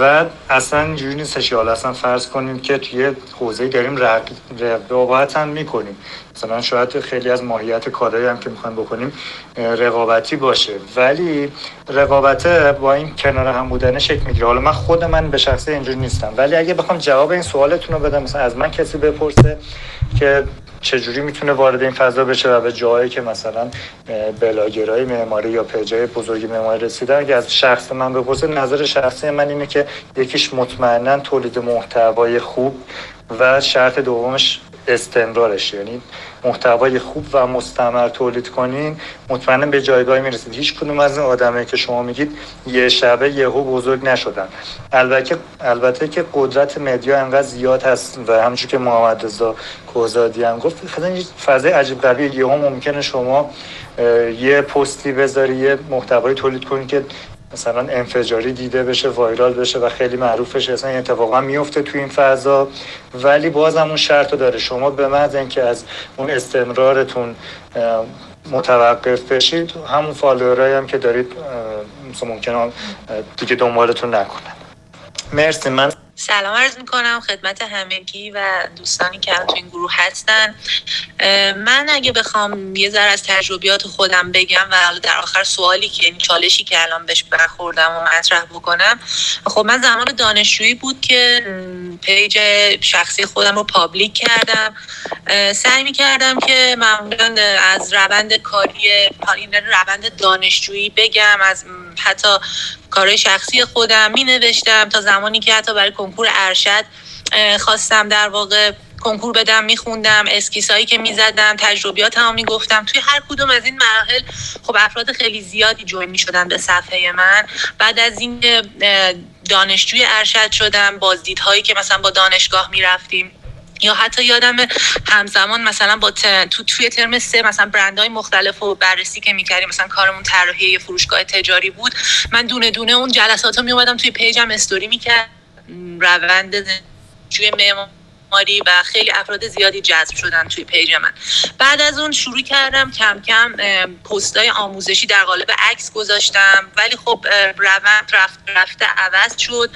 و اصلا اینجوری نیستش حالا اصلا فرض کنیم که توی حوزه داریم رقابت هم می‌کنیم. مثلا شاید خیلی از ماهیت کارهایی هم که می‌خوایم بکنیم رقابتی باشه. ولی رقابت با این کنار هم بودن شکل می‌گیره. حالا من خود من به شخصه اینجوری نیستم. ولی اگه بخوام جواب این سوالتون رو بدم مثلا از من کسی بپرسه که چجوری می‌تونه وارد این فضا بشه و به جایی که مثلا بلاگرای معماری یا پیجای بزرگی معماری رسیدن اگه از شخص من بپرسه نظر شخصی من اینه که یکیش مطمئنا تولید محتوای خوب و شرط دومش استمرارش. یعنی محتوای خوب و مستمر تولید کنین مطمئنا به جایگاهی می‌رسید. هیچ کدوم از این آدمایی که شما میگید یه شبه یهو بزرگ نشدن. البته البته که قدرت مدیا انقدر زیاد هست و همونجور که محمد رضا کوزادی هم گفت خیلی فضای عجیب غریبی یهو ممکنه شما یه پستی بذاری یه محتوایی تولید کنید که مثلا انفجاری دیده بشه وایرال بشه و خیلی معروف بشه. اصلا اتفاقا میفته تو این فضا. ولی باز هم اون شرط رو داره. شما به محض اینکه از اون استمرارتون متوقف بشید همون فالوورایی هم که دارید ممکنه دیگه دنبالتون نکنن مرسی. من سلام عرض می‌کنم خدمت همگی و دوستانی که تو این گروه هستن. من اگه بخوام یه ذره از تجربیات خودم بگم و در آخر سوالی که این یعنی چالشی که الان بهش برخوردم و مطرح بکنم. خب من زمان دانشجویی بود که page شخصی خودم رو public کردم. سعی می‌کردم که معمولا از روند کاری این روند دانشجویی بگم از حتی کارهای شخصی خودم می نوشتم تا زمانی که حتی برای کنکور ارشد خواستم در واقع کنکور بدم میخوندم اسکیس هایی که می‌زدم تجربیات هم می‌گفتم. توی هر کدوم از این مراحل خب افراد خیلی زیادی join می‌شدن به صفحه من. بعد از این دانشجوی ارشد شدم بازدیدهایی که مثلا با دانشگاه می‌رفتیم. یا حتی یادم همزمان مثلا با تو توی ترم سه مثلا برندهای مختلف و بررسی که می‌کردیم مثلا کارمون طراحی یه فروشگاه تجاری بود من دونه دونه اون جلسات رو میومدم توی page م story می‌کرد روند توی معماری و خیلی افراد زیادی جذب شدن توی page من. بعد از اون شروع کردم کم کم پستای آموزشی در قالب عکس گذاشتم. ولی خب روند رفت رفته عوض شد.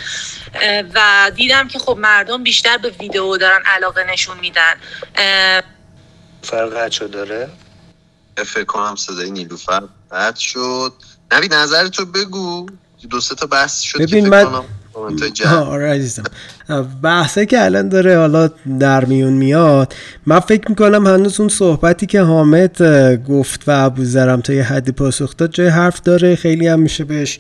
و دیدم که خب مردم بیشتر به ویدیو دارن علاقه نشون میدن. فرق شد داره؟ فکر کنم صدای نیلوفر قطع شد. نوید نظرتو بگو. دو سه تا بحث شد ببین من آره عزیزم. بحثه که الان داره حالا در میون میاد. من فکر می‌کنم هنوز اون صحبتی که حامد گفت و ابوذرم تا یه حدی پاسخ داد جای حرف داره. خیلی هم میشه بهش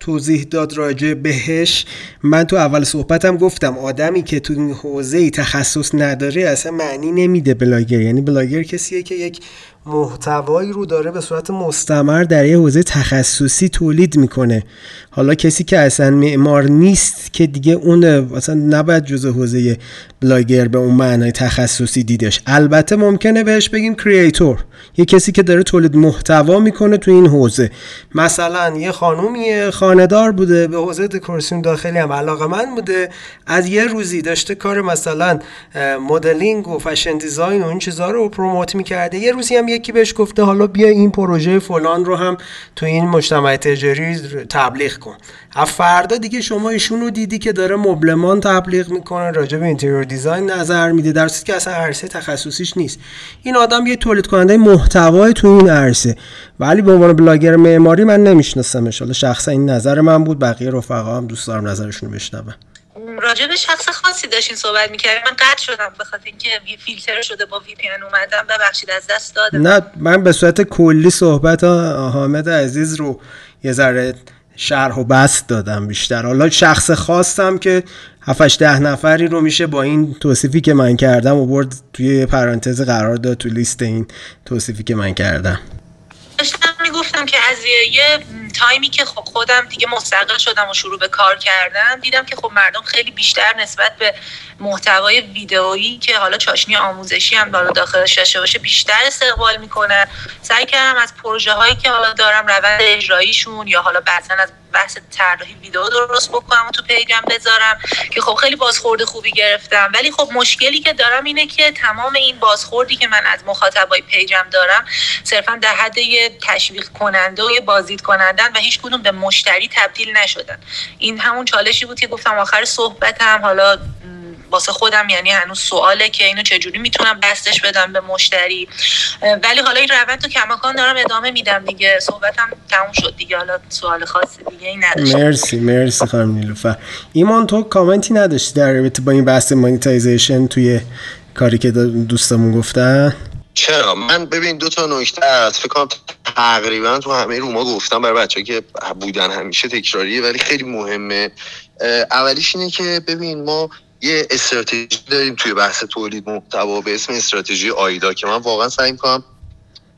توضیح داد راجع بهش. من تو اول صحبتم گفتم آدمی که تو این حوزه تخصص نداره اصلا معنی نمیده بلاگر. یعنی بلاگر کسیه که یک محتوایی رو داره به صورت مستمر در یه حوزه تخصصی تولید می‌کنه. حالا کسی که اصلا معمار نیست که دیگه اون اصلا نباید جز حوزه بلاگر به اون معنای تخصصی دیدش البته ممکنه بهش بگیم کریئتور یه کسی که داره تولید محتوا می‌کنه تو این حوزه. مثلا یه خانومی خاندار بوده به حوزه دکوراسیون داخلی هم علاقه من بوده. از یه روزی داشته کار مثلا مدلینگ و fashion design و این چیزا رو promote می‌کرده. یه روزی هم یکی بهش گفته حالا بیا این پروژه فلان رو هم تو این مجتمع تجاری تبلیغ کن. فردا دیگه شما ایشون رو دیدی که داره مبلمان تبلیغ می‌کنه راجع به interior design نظر میده در که اصلا عرصه تخصصیش نیست. این آدم یه تولید کننده محتوای تو این عرصه. ولی به عنوان بلاگر معماری من نمیشناسمش. حالا شخصا این نظر من بود بقیه رفقا هم دوست دارم نظرشون رو بشنوم راجع به شخص خاصی داشتین صحبت می‌کردیم من قطع شدم به خاطر اینکه فیلتر شده با وی پی اومدم ببخشید از دست دادم. نه من به صورت کلی صحبت حامد عزیز رو یه ذره شرح و بست دادم بیشتر. حالا شخص خواستم که 7 ده نفری رو میشه با این توصیفی که من کردم و برد توی پرانتز قرار داد تو لیست این توصیفی که من کردم. یه تایمی که خب خودم دیگه مستقل شدم و شروع به کار کردم دیدم که خب مردم خیلی بیشتر نسبت به محتوای ویدئویی که حالا چاشنی آموزشی هم بالا داخلش داشته باشه بیشتر استقبال می‌کنن سعی کردم از پروژه هایی که حالا دارم روند اجراییشون یا حالا بعضا از بحث طراحی ویدیو درست بکنم و تو پیجم بذارم که خب خیلی بازخورد خوبی گرفتم. ولی خب مشکلی که دارم اینه که تمام این بازخوردی که من از مخاطبای پیجم دارم صرفا در حد تشویق کننده و یه بازدید کنندن و هیچ کدوم به مشتری تبدیل نشدن. این همون چالشی بود که گفتم آخر صحبتم. حالا واسه خودم یعنی هنوز سواله که اینو چجوری می‌تونم بستش بدم به مشتری. ولی حالا این روند تو کماکان دارم ادامه میدم دیگه. صحبتم تموم شد دیگه. حالا سوال خاصی دیگه این نداشتم. مرسی مرسی خانم نیلوفر. ایمان تو کامنتی نداشتی در رابطه با این بحث مانیتایزیشن توی کاری که دوستمون گفتن؟ چرا؟ من ببین دو تا نکته هست فکر کنم تقریبا تو همه روما گفتم برای بچه که بودن همیشه تکراریه ولی خیلی مهمه. اولیش اینه که ببین ما یه استراتژی داریم توی بحث تولید محتوا به اسم استراتژی آیدا که من واقعا سعی می‌کنم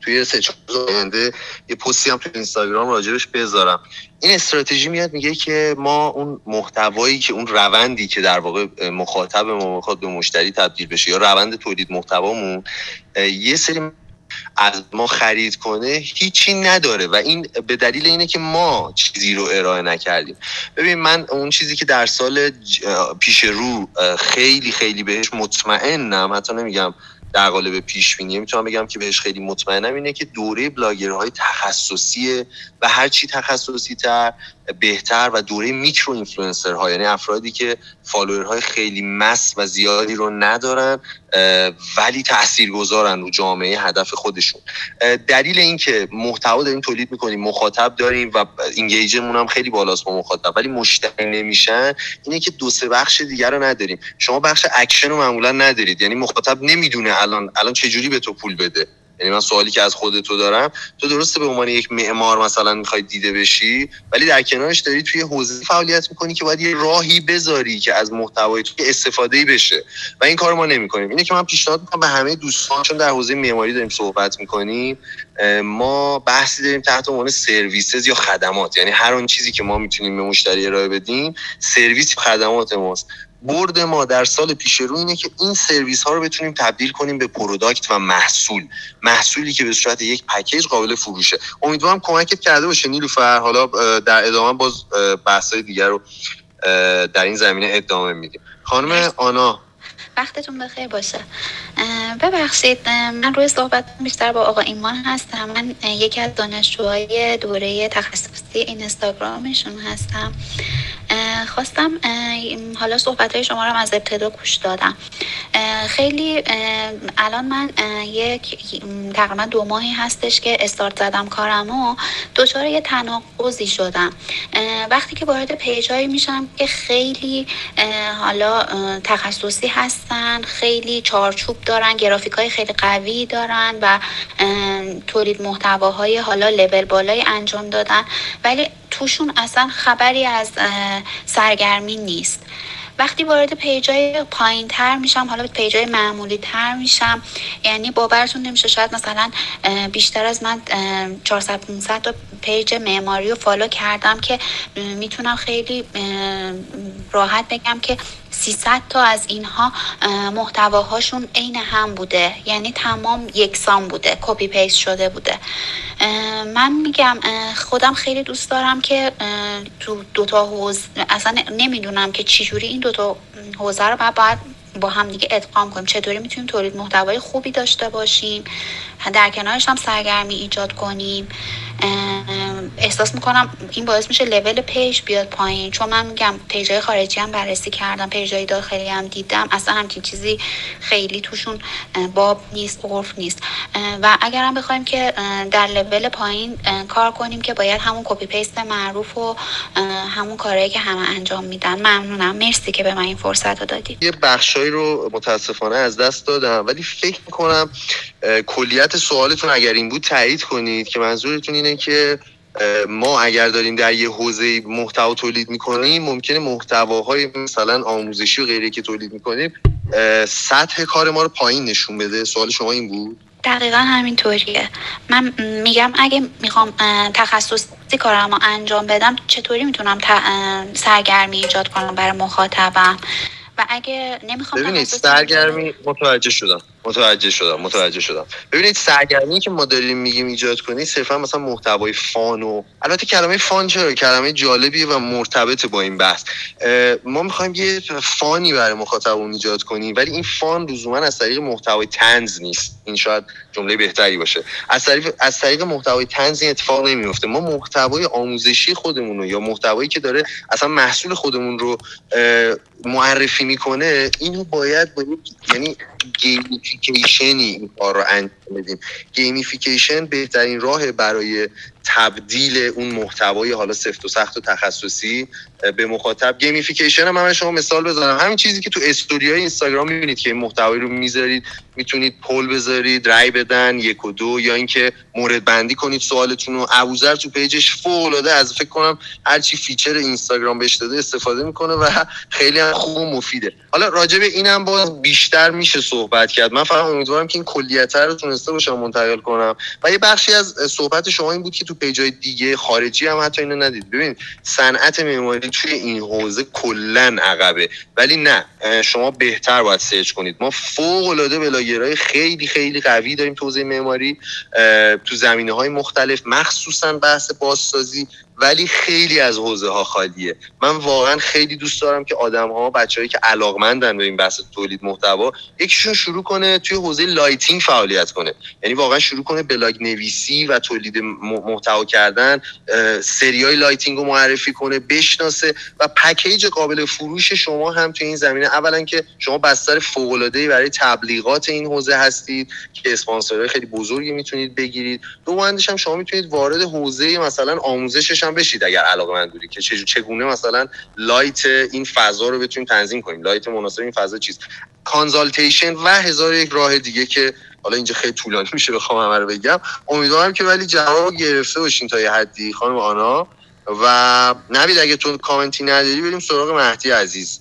توی سه آینده یه پستی هم توی اینستاگرام راجبش بذارم. این استراتژی میاد میگه که ما اون محتوایی که اون روندی که در واقع مخاطب ما می‌خواد به مشتری تبدیل بشه یا روند تولید محتوامون یه سری از ما خرید کنه هیچی نداره و این به دلیل اینه که ما چیزی رو ارائه نکردیم. ببین من اون چیزی که در سال پیش رو خیلی خیلی بهش مطمئنم حتی نمیگم در قالب پیش بینی می‌تونم بگم که بهش خیلی مطمئنم اینه که دوره بلاگرهای تخصصی و هر چی تخصصی تر بهتر و دوره micro influencer ها یعنی افرادی که های خیلی mass و زیادی رو ندارن ولی تاثیرگذارن رو جامعه هدف خودشون. دلیل اینکه محتوا داریم تولید می‌کنیم مخاطب داریم و engage مون هم خیلی بالاست با مخاطب ولی مشتری نمیشن اینه که دو سه بخش دیگر رو نداریم. شما بخش اکشن رو معمولا ندارید یعنی مخاطب نمی‌دونه الان الان چه جوری به تو پول بده. یعنی من سوالی که از خود تو دارم تو درسته به عنوان یک معمار مثلا می‌خوای دیده بشی ولی در کنارش داری توی حوزه فعالیت می‌کنی که باید یه راهی بذاری که از محتوای تو استفاده ای بشه. و این کار ما نمی‌کنیم. اینه که من پیشنهاد می‌کنم به همه دوستان چون در حوزه معماری داریم صحبت می‌کنیم ما بحثی داریم تحت عنوان services یا خدمات. یعنی هر اون چیزی که ما می‌تونیم به مشتری ارائه بدیم سرویس خدمات ماست. برد ما در سال پیش رو اینه که این سرویس ها رو بتونیم تبدیل کنیم به product و محصول. محصولی که به صورت یک پکیج قابل فروشه. امیدوارم کمکت کرده باشه نیلوفر حالا در ادامه باز بحث دیگر رو در این زمینه ادامه میدیم. خانم آنا وقتتون بخیر باشه. ببخشید من روی صحبت بیشتر با آقا ایمان هستم. من یکی از دانشجوهای دوره تخصصی اینستاگرامشون هستم. خواستم حالا صحبت های شما رو از ابتدا گوش دادم. خیلی الان من یک تقریبا دو ماهی هستش که استارت زدم کارم و دچار یه تناقضی شدم. وقتی که وارد پیج هایی میشم که خیلی حالا تخصصی هستن خیلی چارچوب دارن گرافیک های خیلی قوی دارن و تولید محتواهای حالا لول بالای انجام دادن. ولی توشون اصلا خبری از سرگرمی نیست. وقتی وارد پیجای پایین تر میشم حالا پیجای معمولی تر میشم یعنی باورتون نمیشه شاید مثلا بیشتر از من 400 500 تا پیج معماری رو follow کردم که می‌تونم خیلی راحت بگم که 300 تا از اینها محتواهاشون عین هم بوده. یعنی تمام یکسان بوده copy paste شده بوده. من میگم خودم خیلی دوست دارم که تو دوتا حوزه اصلا نمی‌دونم که چجوری این دوتا حوزه رو باید با هم دیگه ادغام کنیم. چطوری می‌تونیم تولید محتوای خوبی داشته باشیم؟ در کنارش هم سرگرمی ایجاد کنیم. احساس می‌کنم این باعث میشه لول پیج بیاد پایین. چون من میگم پیجای خارجی هم بررسی کردم پیجای داخلی هم دیدم. اصلا همچین چیزی خیلی توشون باب نیست عرف نیست. و اگر هم بخوایم که در لول پایین کار کنیم که باید همون copy paste معروف و همون کارهایی که همه انجام میدن. ممنونم. مرسی که به من این فرصت رو دادید. یه بخشایی رو متاسفانه از دست دادم. ولی فکر می‌کنم کلیت سوالتون اگر این بود تایید کنید که منظورتون اینه که ما اگر داریم در یه حوزه محتوا تولید می‌کنیم ممکنه محتواهای مثلا آموزشی و غیره که تولید می‌کنیم سطح کار ما رو پایین نشون بده. سوال شما این بود؟ دقیقا همینطوریه. من میگم اگه می‌خوام تخصصی کارم رو انجام بدم چطوری می‌تونم سرگرمی ایجاد کنم برای مخاطبم؟ و اگه نمی‌خوام ببینید سرگرمی متوجه شدم. متوجه شدم متوجه شدم. ببینید سرگرمی که ما داریم میگیم ایجاد کنید صرفا مثلا محتوای فان و البته کلمه فان چرا؟ کلمه جالبیه و مرتبط با این بحث. ما می‌خوایم یه فانی برای مخاطبمون ایجاد کنیم ولی این فان لزوما از طریق محتوای تنز نیست. این شاید جمله بهتری باشه. از طریق از طریق محتوای طنز این اتفاق نمیفته ما محتوای آموزشی خودمون رو یا محتوایی که داره اصلا محصول خودمون رو معرفی می‌کنه اینو باید با یعنی gamification ی این کار رو انجام بدیم. gamification بهترین راه برای تبدیل اون محتوای حالا سفت و سخت و تخصصی به مخاطب. gamification هم من شما مثال بزنم. همین چیزی که تو استوری های اینستاگرام می‌بینید که این محتوایی رو می‌ذارید می‌تونید poll بذارید رای بدن یک و دو یا اینکه مورد بندی کنید سوالتون رو. ابوذر تو پیجش العاده از فکر کنم هر چی feature اینستاگرام بهش داده استفاده می‌کنه و خیلی هم خوب و مفیده. حالا راجع به اینم باز بیشتر میشه صحبت کرد. من فقط امیدوارم که این کلیت رو تونسته باشم منتقل کنم. و یه بخشی از صحبت شما این بود که تو پیجای دیگه خارجی هم حتی اینو ندید. ببین صنعت معماری توی این حوزه کلا عقبه. ولی نه شما بهتر باید search کنید. ما فوق العاده بلاگرای خیلی خیلی قوی داریم تو حوزه معماری تو زمینه های مختلف مخصوصا بحث بازسازی ولی خیلی از حوزه ها خالیه. من واقعا خیلی دوست دارم که آدم ها بچههایی که علاقمندن به این بحث تولید محتوا یکیشون شروع کنه توی حوزه lighting فعالیت کنه. یعنی واقعا شروع کنه بلاگ نویسی و تولید محتوا کردن سریای lighting رو معرفی کنه بشناسه و پکیج قابل فروش شما هم توی این زمینه. اولا که شما بستر فوق العاده برای تبلیغات این حوزه هستید که اسپانسرهای خیلی بزرگی می‌تونید بگیرید. دوم هم شما می‌تونید وارد حوزه مثلا آموزشش بشید اگر علاقه‌مند بودید که چگونه مثلا light این فضا رو بتونیم تنظیم کنیم. light مناسب این فضا چیز consultation و هزار یک راه دیگه که حالا اینجا خیلی طولانی میشه بخوام همه رو بگم. امیدوارم که ولی جواب گرفته باشین تا یه حدی خانم آنا. و نبید اگه تو کامنتی نداری بریم سراغ مهدی عزیز.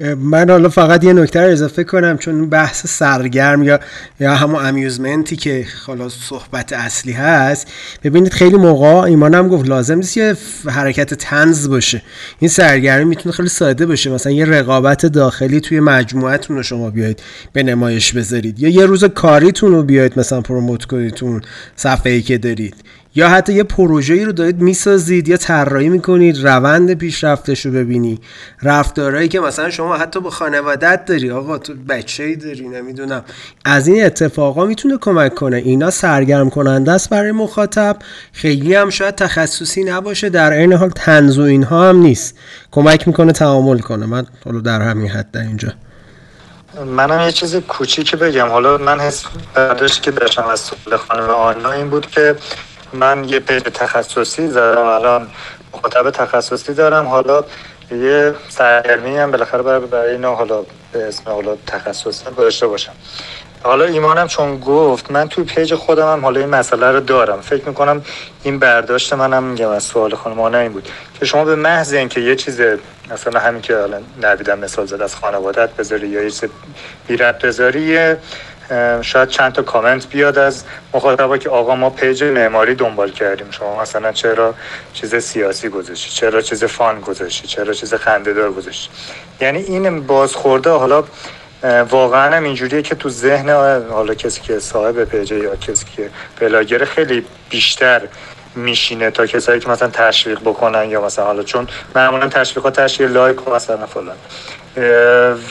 من حالا فقط یه نکته رو اضافه کنم چون بحث سرگرم یا یا همون امیوزمنتی که حالا صحبت اصلی هست. ببینید خیلی موقع ایمانم گفت لازم نیست یه حرکت تنز باشه. این سرگرمی می‌تونه خیلی ساده باشه. مثلا یه رقابت داخلی توی مجموعتون رو شما بیاید به نمایش بذارید. یا یه روز کاریتون رو بیاید مثلا پروموت کنیدتون صفحه ای که دارید. یا حتی یه پروژه‌ای رو دارید می‌سازید یا طراحی می‌کنید روند پیشرفتش رو ببینی. رفتارهایی که مثلا شما حتی با خانوادت داری. آقا تو بچه‌ای داری نمی‌دونم. از این اتفاقا می‌تونه کمک کنه. اینا سرگرم کننده است برای مخاطب. خیلی هم شاید تخصصی نباشه. در عین حال تنز و اینها هم نیست. کمک می‌کنه تعامل کنه. من حالا در همین حد در اینجا. منم یه چیز کوچیکی بگم. حالا من حس برداشت که داشتم از سوال خانم آنا این بود که من یه پیج تخصصی زدم الان مخاطب تخصصی دارم. حالا یه سرگرمی هم بالاخره برای, برای اینا حالا به اسم حالا تخصصی داشته باشم. حالا ایمانم چون گفت من توی پیج خودم هم حالا این مسئله رو دارم. فکر می‌کنم این برداشت منم میگم از سوال خانمانه این بود. که شما به محض اینکه یه چیز مثلا همین که الان نویدم مثال زد از خانوادت بذاری یا یه چیز بیرد بذاری شاید چند تا کامنت بیاد از مخاطبا که آقا ما پیج معماری دنبال کردیم. شما مثلا چرا چیز سیاسی گذاشتی؟ چرا چیز فان گذاشتی؟ چرا چیز خندهدار گذاشتی؟ یعنی این بازخورده حالا واقعا هم اینجوریه که تو ذهن حالا کسی که صاحب پیجه یا کسی که بلاگر خیلی بیشتر میشینه تا کسایی که مثلا تشویق بکنن یا مثلا حالا چون معمولا تشویقات تشویق لایک و مثلا فلان.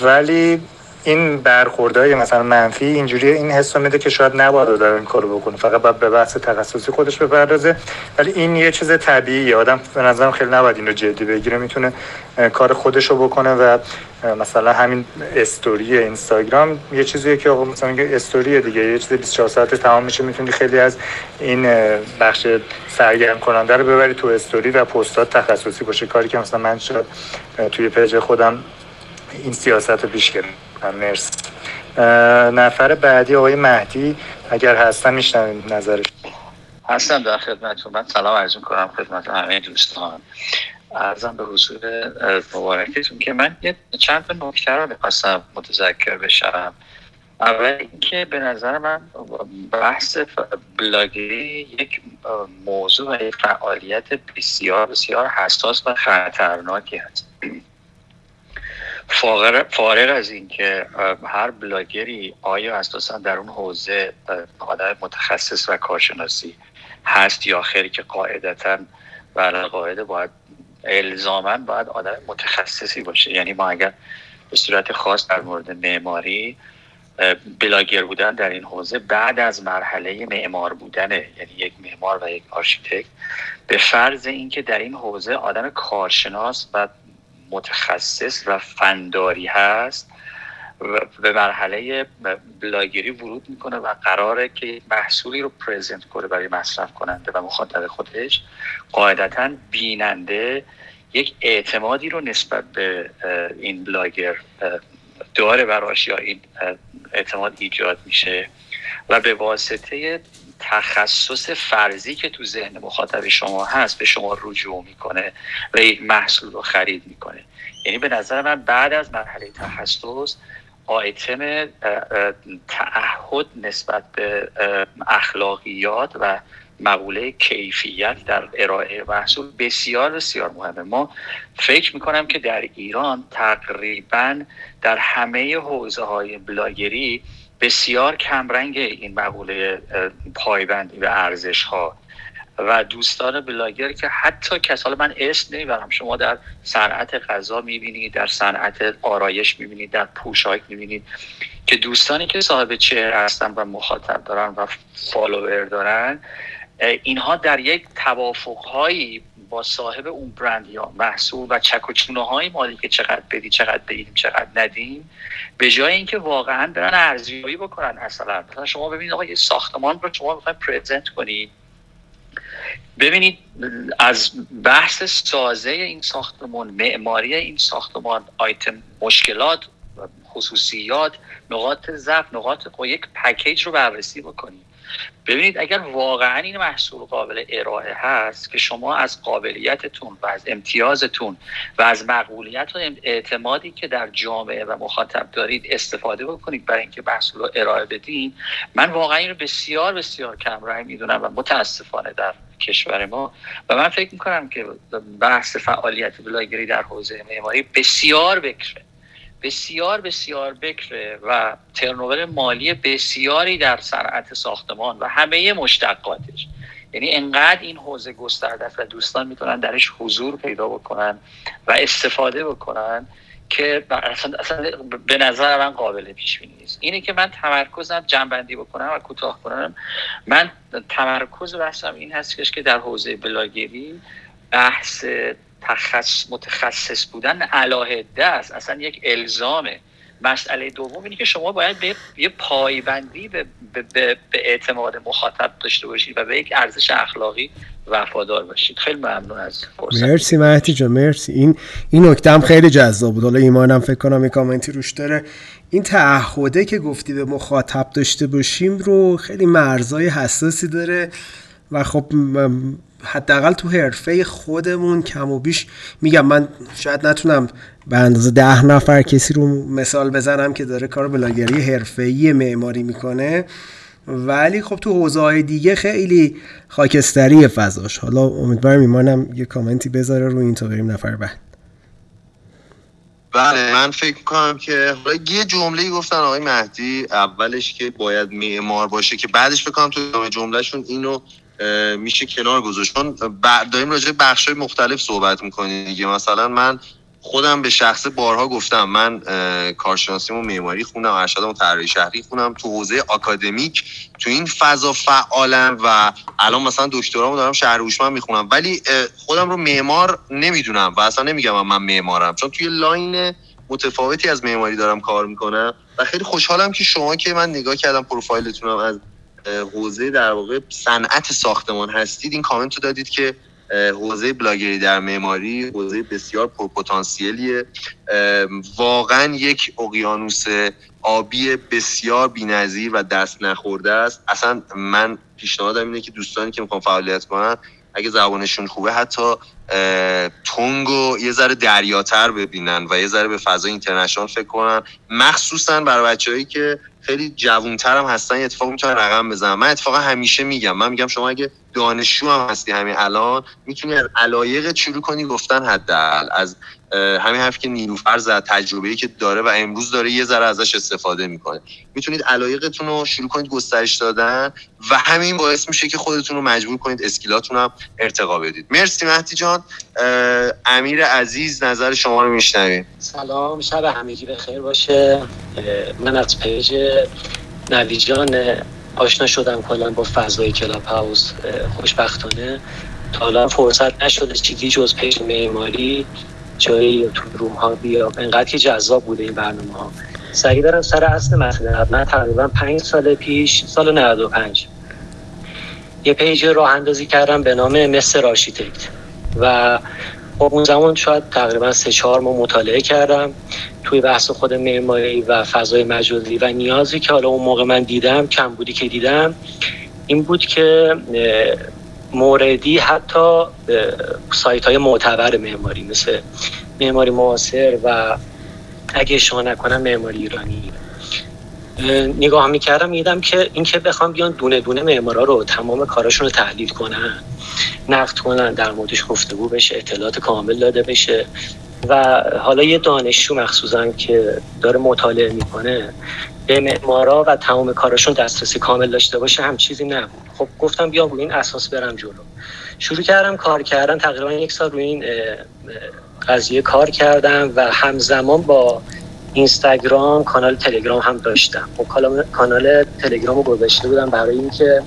ولی این برخوردهای مثلا منفی اینجوری این حس میده که شاید نباید داره این کارو بکنه. فقط باید به بحث تخصصی خودش بپردازه. ولی این یه چیز طبیعیه. آدم به نظرم خیلی نباید این رو جدی بگیره. می‌تونه کار خودش رو بکنه و مثلا همین استوری اینستاگرام یه چیزیه که آقا مثلا استوری دیگه. یه چیز 24 ساعته تمام میشه. می‌تونی خیلی از این بخش سرگرم کننده رو ببری تو استوری و پستات تخصصی باشه. کاری که مثلا من شاید توی پیج خودم این سیاست رو پیش مرسی. نفر بعدی آقای مهدی اگر هستن می‌شنویم نظرش. هستم در خدمتتون. من سلام عرض کنم خدمت همه دوستان. ارزم به حضور مبارکتون که من یه چند تا نکته رو می‌خواستم متذکر بشم. اول اینکه به نظر من بحث بلاگری یک موضوع و یک فعالیت بسیار بسیار حساس و خطرناکی هست. فارغ از اینکه هر بلاگری آیا اساسا در اون حوزه آدم متخصص و کارشناسی هست یا خیلی که قاعدتا و قاعده باید الزاما باید آدم متخصصی باشه؟ یعنی ما اگر به صورت خاص در مورد معماری بلاگر بودن در این حوزه بعد از مرحله معمار بودنه یعنی یک معمار و یک architect به فرض اینکه در این حوزه آدم کارشناس و متخصص و فنداری هست و به مرحله بلاگری ورود می‌کنه و قراره که محصولی رو پرزنت کنه برای مصرف کننده و مخاطب خودش. قاعدتا بیننده یک اعتمادی رو نسبت به این بلاگر داره براش یا این اعتماد ایجاد میشه و به واسطه تخصص فرضی که تو ذهن مخاطب شما هست به شما رجوع می‌کنه و یک محصول رو خرید می‌کنه. یعنی به نظر من بعد از مرحله تخصص آیتم تعهد نسبت به اخلاقیات و مقوله کیفیت در ارائه محصول بسیار بسیار مهمه. ما فکر می‌کنم که در ایران تقریبا در همه حوزه های بلاگری بسیار کمرنگ این مقوله پایبندی و ارزش ها و دوستان بلاگر که حتی کس حالا من اسم نمی‌برم شما در صنعت غذا می‌بینید در صنعت آرایش می‌بینید در پوشاک می‌بینید که دوستانی که صاحب چهره هستن و مخاطب دارن و فالوور دارن اینها در یک توافق با صاحب اون برند یا محصول و چک و چونه های مالی که چقدر بدی چقدر بدیم چقدر ندیم به جای اینکه واقعا برن ارزیابی بکنن اصلا. مثلا شما ببینید آقا یه ساختمان رو شما می‌خواین پرزنت کنید. ببینید از بحث سازه این ساختمان معماری این ساختمان آیتم مشکلات خصوصیات نقاط ضعف نقاط یک پکیج رو بررسی بکنید. ببینید اگر واقعا این محصول قابل ارائه هست که شما از قابلیتتون و از امتیازتون و از مقبولیت و اعتمادی که در جامعه و مخاطب دارید استفاده بکنید برای اینکه محصول رو ارائه بدین من واقعا این رو بسیار بسیار کم رای می‌دونم و متاسفانه در کشور ما. و من فکر می‌کنم که بحث فعالیت بلاگری در حوزه معماری بسیار بکره. بسیار بسیار بکره و ترنوور مالی بسیاری در صنعت ساختمان و همه مشتقاتش. یعنی انقدر این حوزه گسترده است و دوستان می‌تونن درش حضور پیدا بکنن و استفاده بکنن که اصلا, اصلا به نظر من قابل پیش بینی نیست. اینه که من تمرکزم جنبندی بکنم و کوتاه کنم. من تمرکز بحثم این هست که در حوزه بلاگری بحث تخص متخصص بودن علاهده است اصلا یک الزامه. مسئله دوم اینه که شما باید به یه پایبندی به, به, به, اعتماد مخاطب داشته باشید و به یک ارزش اخلاقی وفادار باشید. خیلی ممنون از فرصت. مرسی مهدی جان مرسی. این این نکته خیلی جذاب بود. حالا ایمانم فکر کنم یه کامنتی روش داره. این تعهده که گفتی به مخاطب داشته باشیم رو خیلی مرزای حساسی داره و خب حداقل تو حرفه خودمون کم و بیش میگم من شاید نتونم به اندازه ده نفر کسی رو مثال بزنم که داره کار بلاگری حرفه‌ای معماری می‌کنه. ولی خب تو حوزه های دیگه خیلی خاکستری فضاش. حالا امیدوارم ایمانم یه کامنتی بذاره رو این تا بریم نفر بعد. بله من فکر کنم که یه جمله گفتن آقای مهدی اولش که باید معمار باشه که بعدش فکر کنم تو جملهشون اینو میشه کنار گذاشت. چون داریم راجع بخش های مختلف صحبت می‌کنیم دیگه. مثلا من خودم به شخص بارها گفتم من کارشناسی و معماری خونم ارشدم و طراحی شهری خونم. تو حوزه آکادمیک تو این فضا فعالم و الان مثلا دکترامو دارم شهر هوشمند می‌خونم. ولی خودم رو معمار نمی‌دونم و اصلا نمیگم من معمارم. چون توی line متفاوتی از معماری دارم کار می‌کنم و خیلی خوشحالم که شما که من نگاه کردم پروفایلتونم از حوزه در واقع صنعت ساختمان هستید این کامنت رو دادید که حوزه بلاگری در معماری حوزه بسیار پرپتانسیلیه. واقعا یک اقیانوس آبی بسیار بی‌نظیر و دست نخورده است. اصلا من پیشنهادم اینه که دوستانی که می‌خوان فعالیت کنن اگه زبانشون خوبه حتی تونگ و یه ذره دریاتر ببینن و یه ذره به فضای اینترنشنال فکر کنن. مخصوصا برای بچههایی که خیلی جوونتر هم هستن اتفاق می‌تونن رقم بزنن. من اتفاقا همیشه میگم من میگم شما اگه دانشجو هم هستی همین الان می‌تونی از علایق شروع کنی گفتن حداقل. از همین حرف که نیلوفر زد تجربه‌ای که داره و امروز داره یه ذره ازش استفاده می‌کنه. می‌تونید علایقتون رو شروع کنید گسترش دادن و همین باعث میشه که خودتون رو مجبور کنید skillاتون هم ارتقا بدید. مرسی مهدی جان. امیر عزیز نظر شما رو میشنویم. سلام شب همگی بخیر باشه. من از پیج نوی جان آشنا شدم کلا با فضای کلاب هاوس خوشبختانه. تا حالا فرصت نشده چیزی جز پیج معماری. جایی تو room ها بیام. انقدر که جذاب بوده این برنامه ها. سریع برم سر اصل مسئله من تقریبا پنج سال پیش سال 95 یه پیج راه اندازی کردم به نام مستر آرشیتکت. و خب اون زمان شاید تقریبا سه چهار ماه مطالعه کردم توی بحث خود معماری و فضای مجازی. و نیازی که حالا اون موقع من دیدم کمبودی که دیدم این بود که موردی حتی سایت های معتبر معماری مثل معماری معاصر و اگه اشتباه نکنم معماری ایرانی. نگاه می‌کردم میدم که اینکه بخوام بیان دونه دونه معمارا رو تمام کاراشون رو تحلیل کنن نقد کنن در موردش گفتگو بشه اطلاعات کامل داده بشه. و حالا یه دانشجو مخصوصا که داره مطالعه می‌کنه به معمارا و تمام کاراشون دسترسی کامل داشته باشه هم چیزی نبود. خب گفتم بیا روی این اساس برم جلو. شروع کردم کار کردن تقریبا یک سال روی این قضیه کار کردم و همزمان با اینستاگرام کانال تلگرام هم داشتم. خب کانال تلگرام رو گذاشته بودم برای اینکه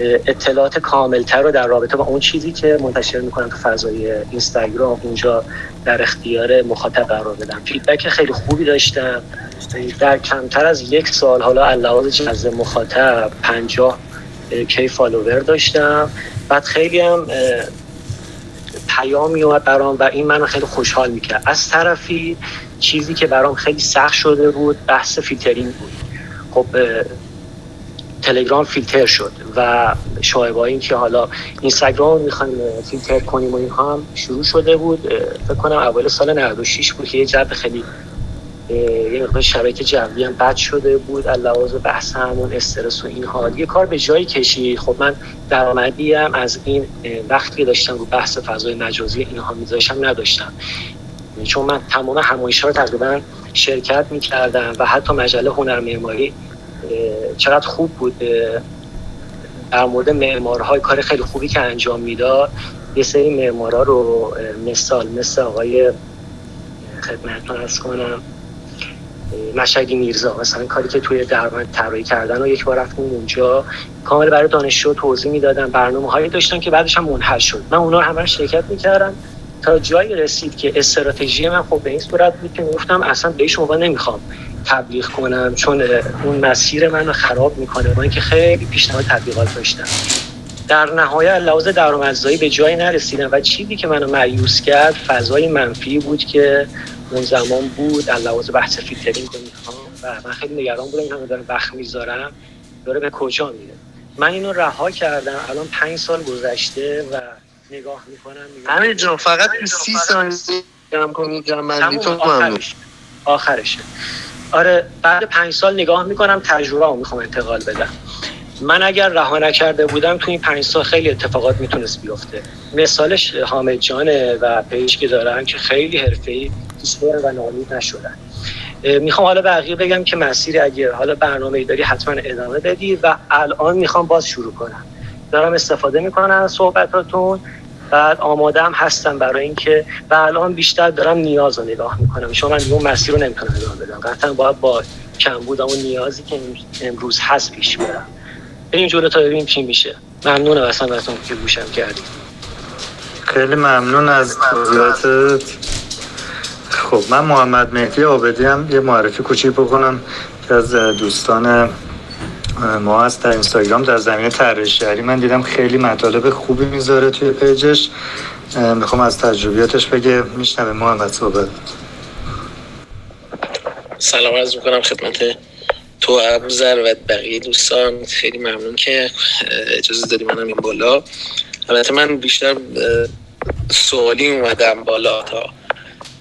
اطلاعات کاملتر رو در رابطه با اون چیزی که منتشر می‌کنم تو فضای اینستاگرام اونجا در اختیار مخاطب قرار بدم. فیدبک خیلی خوبی داشتم. در کمتر از یک سال حالا علاوه جذب مخاطب پنجاه K follower داشتم. بعد خیلی هم پیام میومد برام و این منو خیلی خوشحال می‌کرد. از طرفی چیزی که برام خیلی سخت شده بود بحث فیلترینگ بود. خب تلگرام فیلتر شد و شائبه این که حالا اینستاگرام می‌خوایم فیلتر کنیم و اینها هم شروع شده بود فکر کنم اول سال 96 بود که یه جو خیلی یه مقدار شبکه جوی هم بد شده بود لحاظ بحث همون استرس و اینها. یه کار به جایی کشید. خب من درآمدی هم از این وقتی داشتم رو بحث فضای مجازی اینها میذاشم نداشتم. چون من تمام همایش رو تقریبا شرکت می‌کردم و حتی مجله هنر معماری چقدر خوب بود در مورد معمارهای کار خیلی خوبی که انجام می‌داد. یه سری معمارا رو مثال مثل آقای خدمتتون ارز کنم مشهدی میرزا مثلا کاری که توی درمان طراحی کردن و یک بار رفتم اونجا. کامل برای دانشجو توضیح می‌دادن برنامه هایی داشتن که بعدش هم منحل شد. من اونا رو همه شرکت می‌کردم. تا جایی رسید که استراتژی من خب به این صورت بود که گفتم اصلا به شما نمی‌خوام تبلیغ کنم چون اون مسیر منو خراب می‌کنه با اینکه خیلی پیشنهاد تبلیغات داشتم. در نهایت لحاظ درآمدزایی به جایی نرسیدم و چیزی که منو مایوس کرد فضای منفی بود که اون زمان بود. در لحاظ بحث فیلترینگ و من خیلی نگران بودم همه دارم بخ می‌ذارم داره به کجا میره؟ من اینو رها کردم. الان پنج سال گذشته و نگاه می‌کنم همین جان فقط تو سی ثانیه جمع کنید جمع آخرش. آخرشه. آره بعد پنج سال نگاه می‌کنم تجربه رو می‌خوام انتقال بدم. من اگر رها نکرده بودم تو این پنج سال خیلی اتفاقات می‌تونست بیفته. مثالش حامد جانه و پیش که دارن که خیلی حرفه‌ای ایستادن و ناامید نشدن. می‌خوام حالا بقیه بگم که مسیر اگه حالا برنامه ای داری حتما ادامه بدی و الان می‌خوام باز شروع کنم. دارم استفاده می‌کنم از صحبتاتون. بعد آماده هم هستم برای اینکه و الان بیشتر دارم نیاز رو نگاه می‌کنم. چون من اون مسیر رو نمی‌تونم ادامه بدم. قطعا باید با کمبود اون نیازی که امروز هست پیش برم. بریم جلو تا ببینیم چی میشه. ممنونم اصلا ازتون که گوشم کردیم خیلی ممنون از توضیحاتت خب من محمد مهدی آبدی هم یه معرفی کوچیک بکنم که از دوستان ما هست در اینستاگرام در زمینه طراحی شهری من دیدم خیلی مطالب خوبی می‌ذاره توی پیجش. می‌خوام از تجربیاتش بگه میشنوه. محمد صحبت سلام عرض می‌کنم خدمت تو ابزر و بقیه دوستان. خیلی ممنون که اجازه دادی منم این بالا. البته من بیشتر سوالی اومدم بالا تا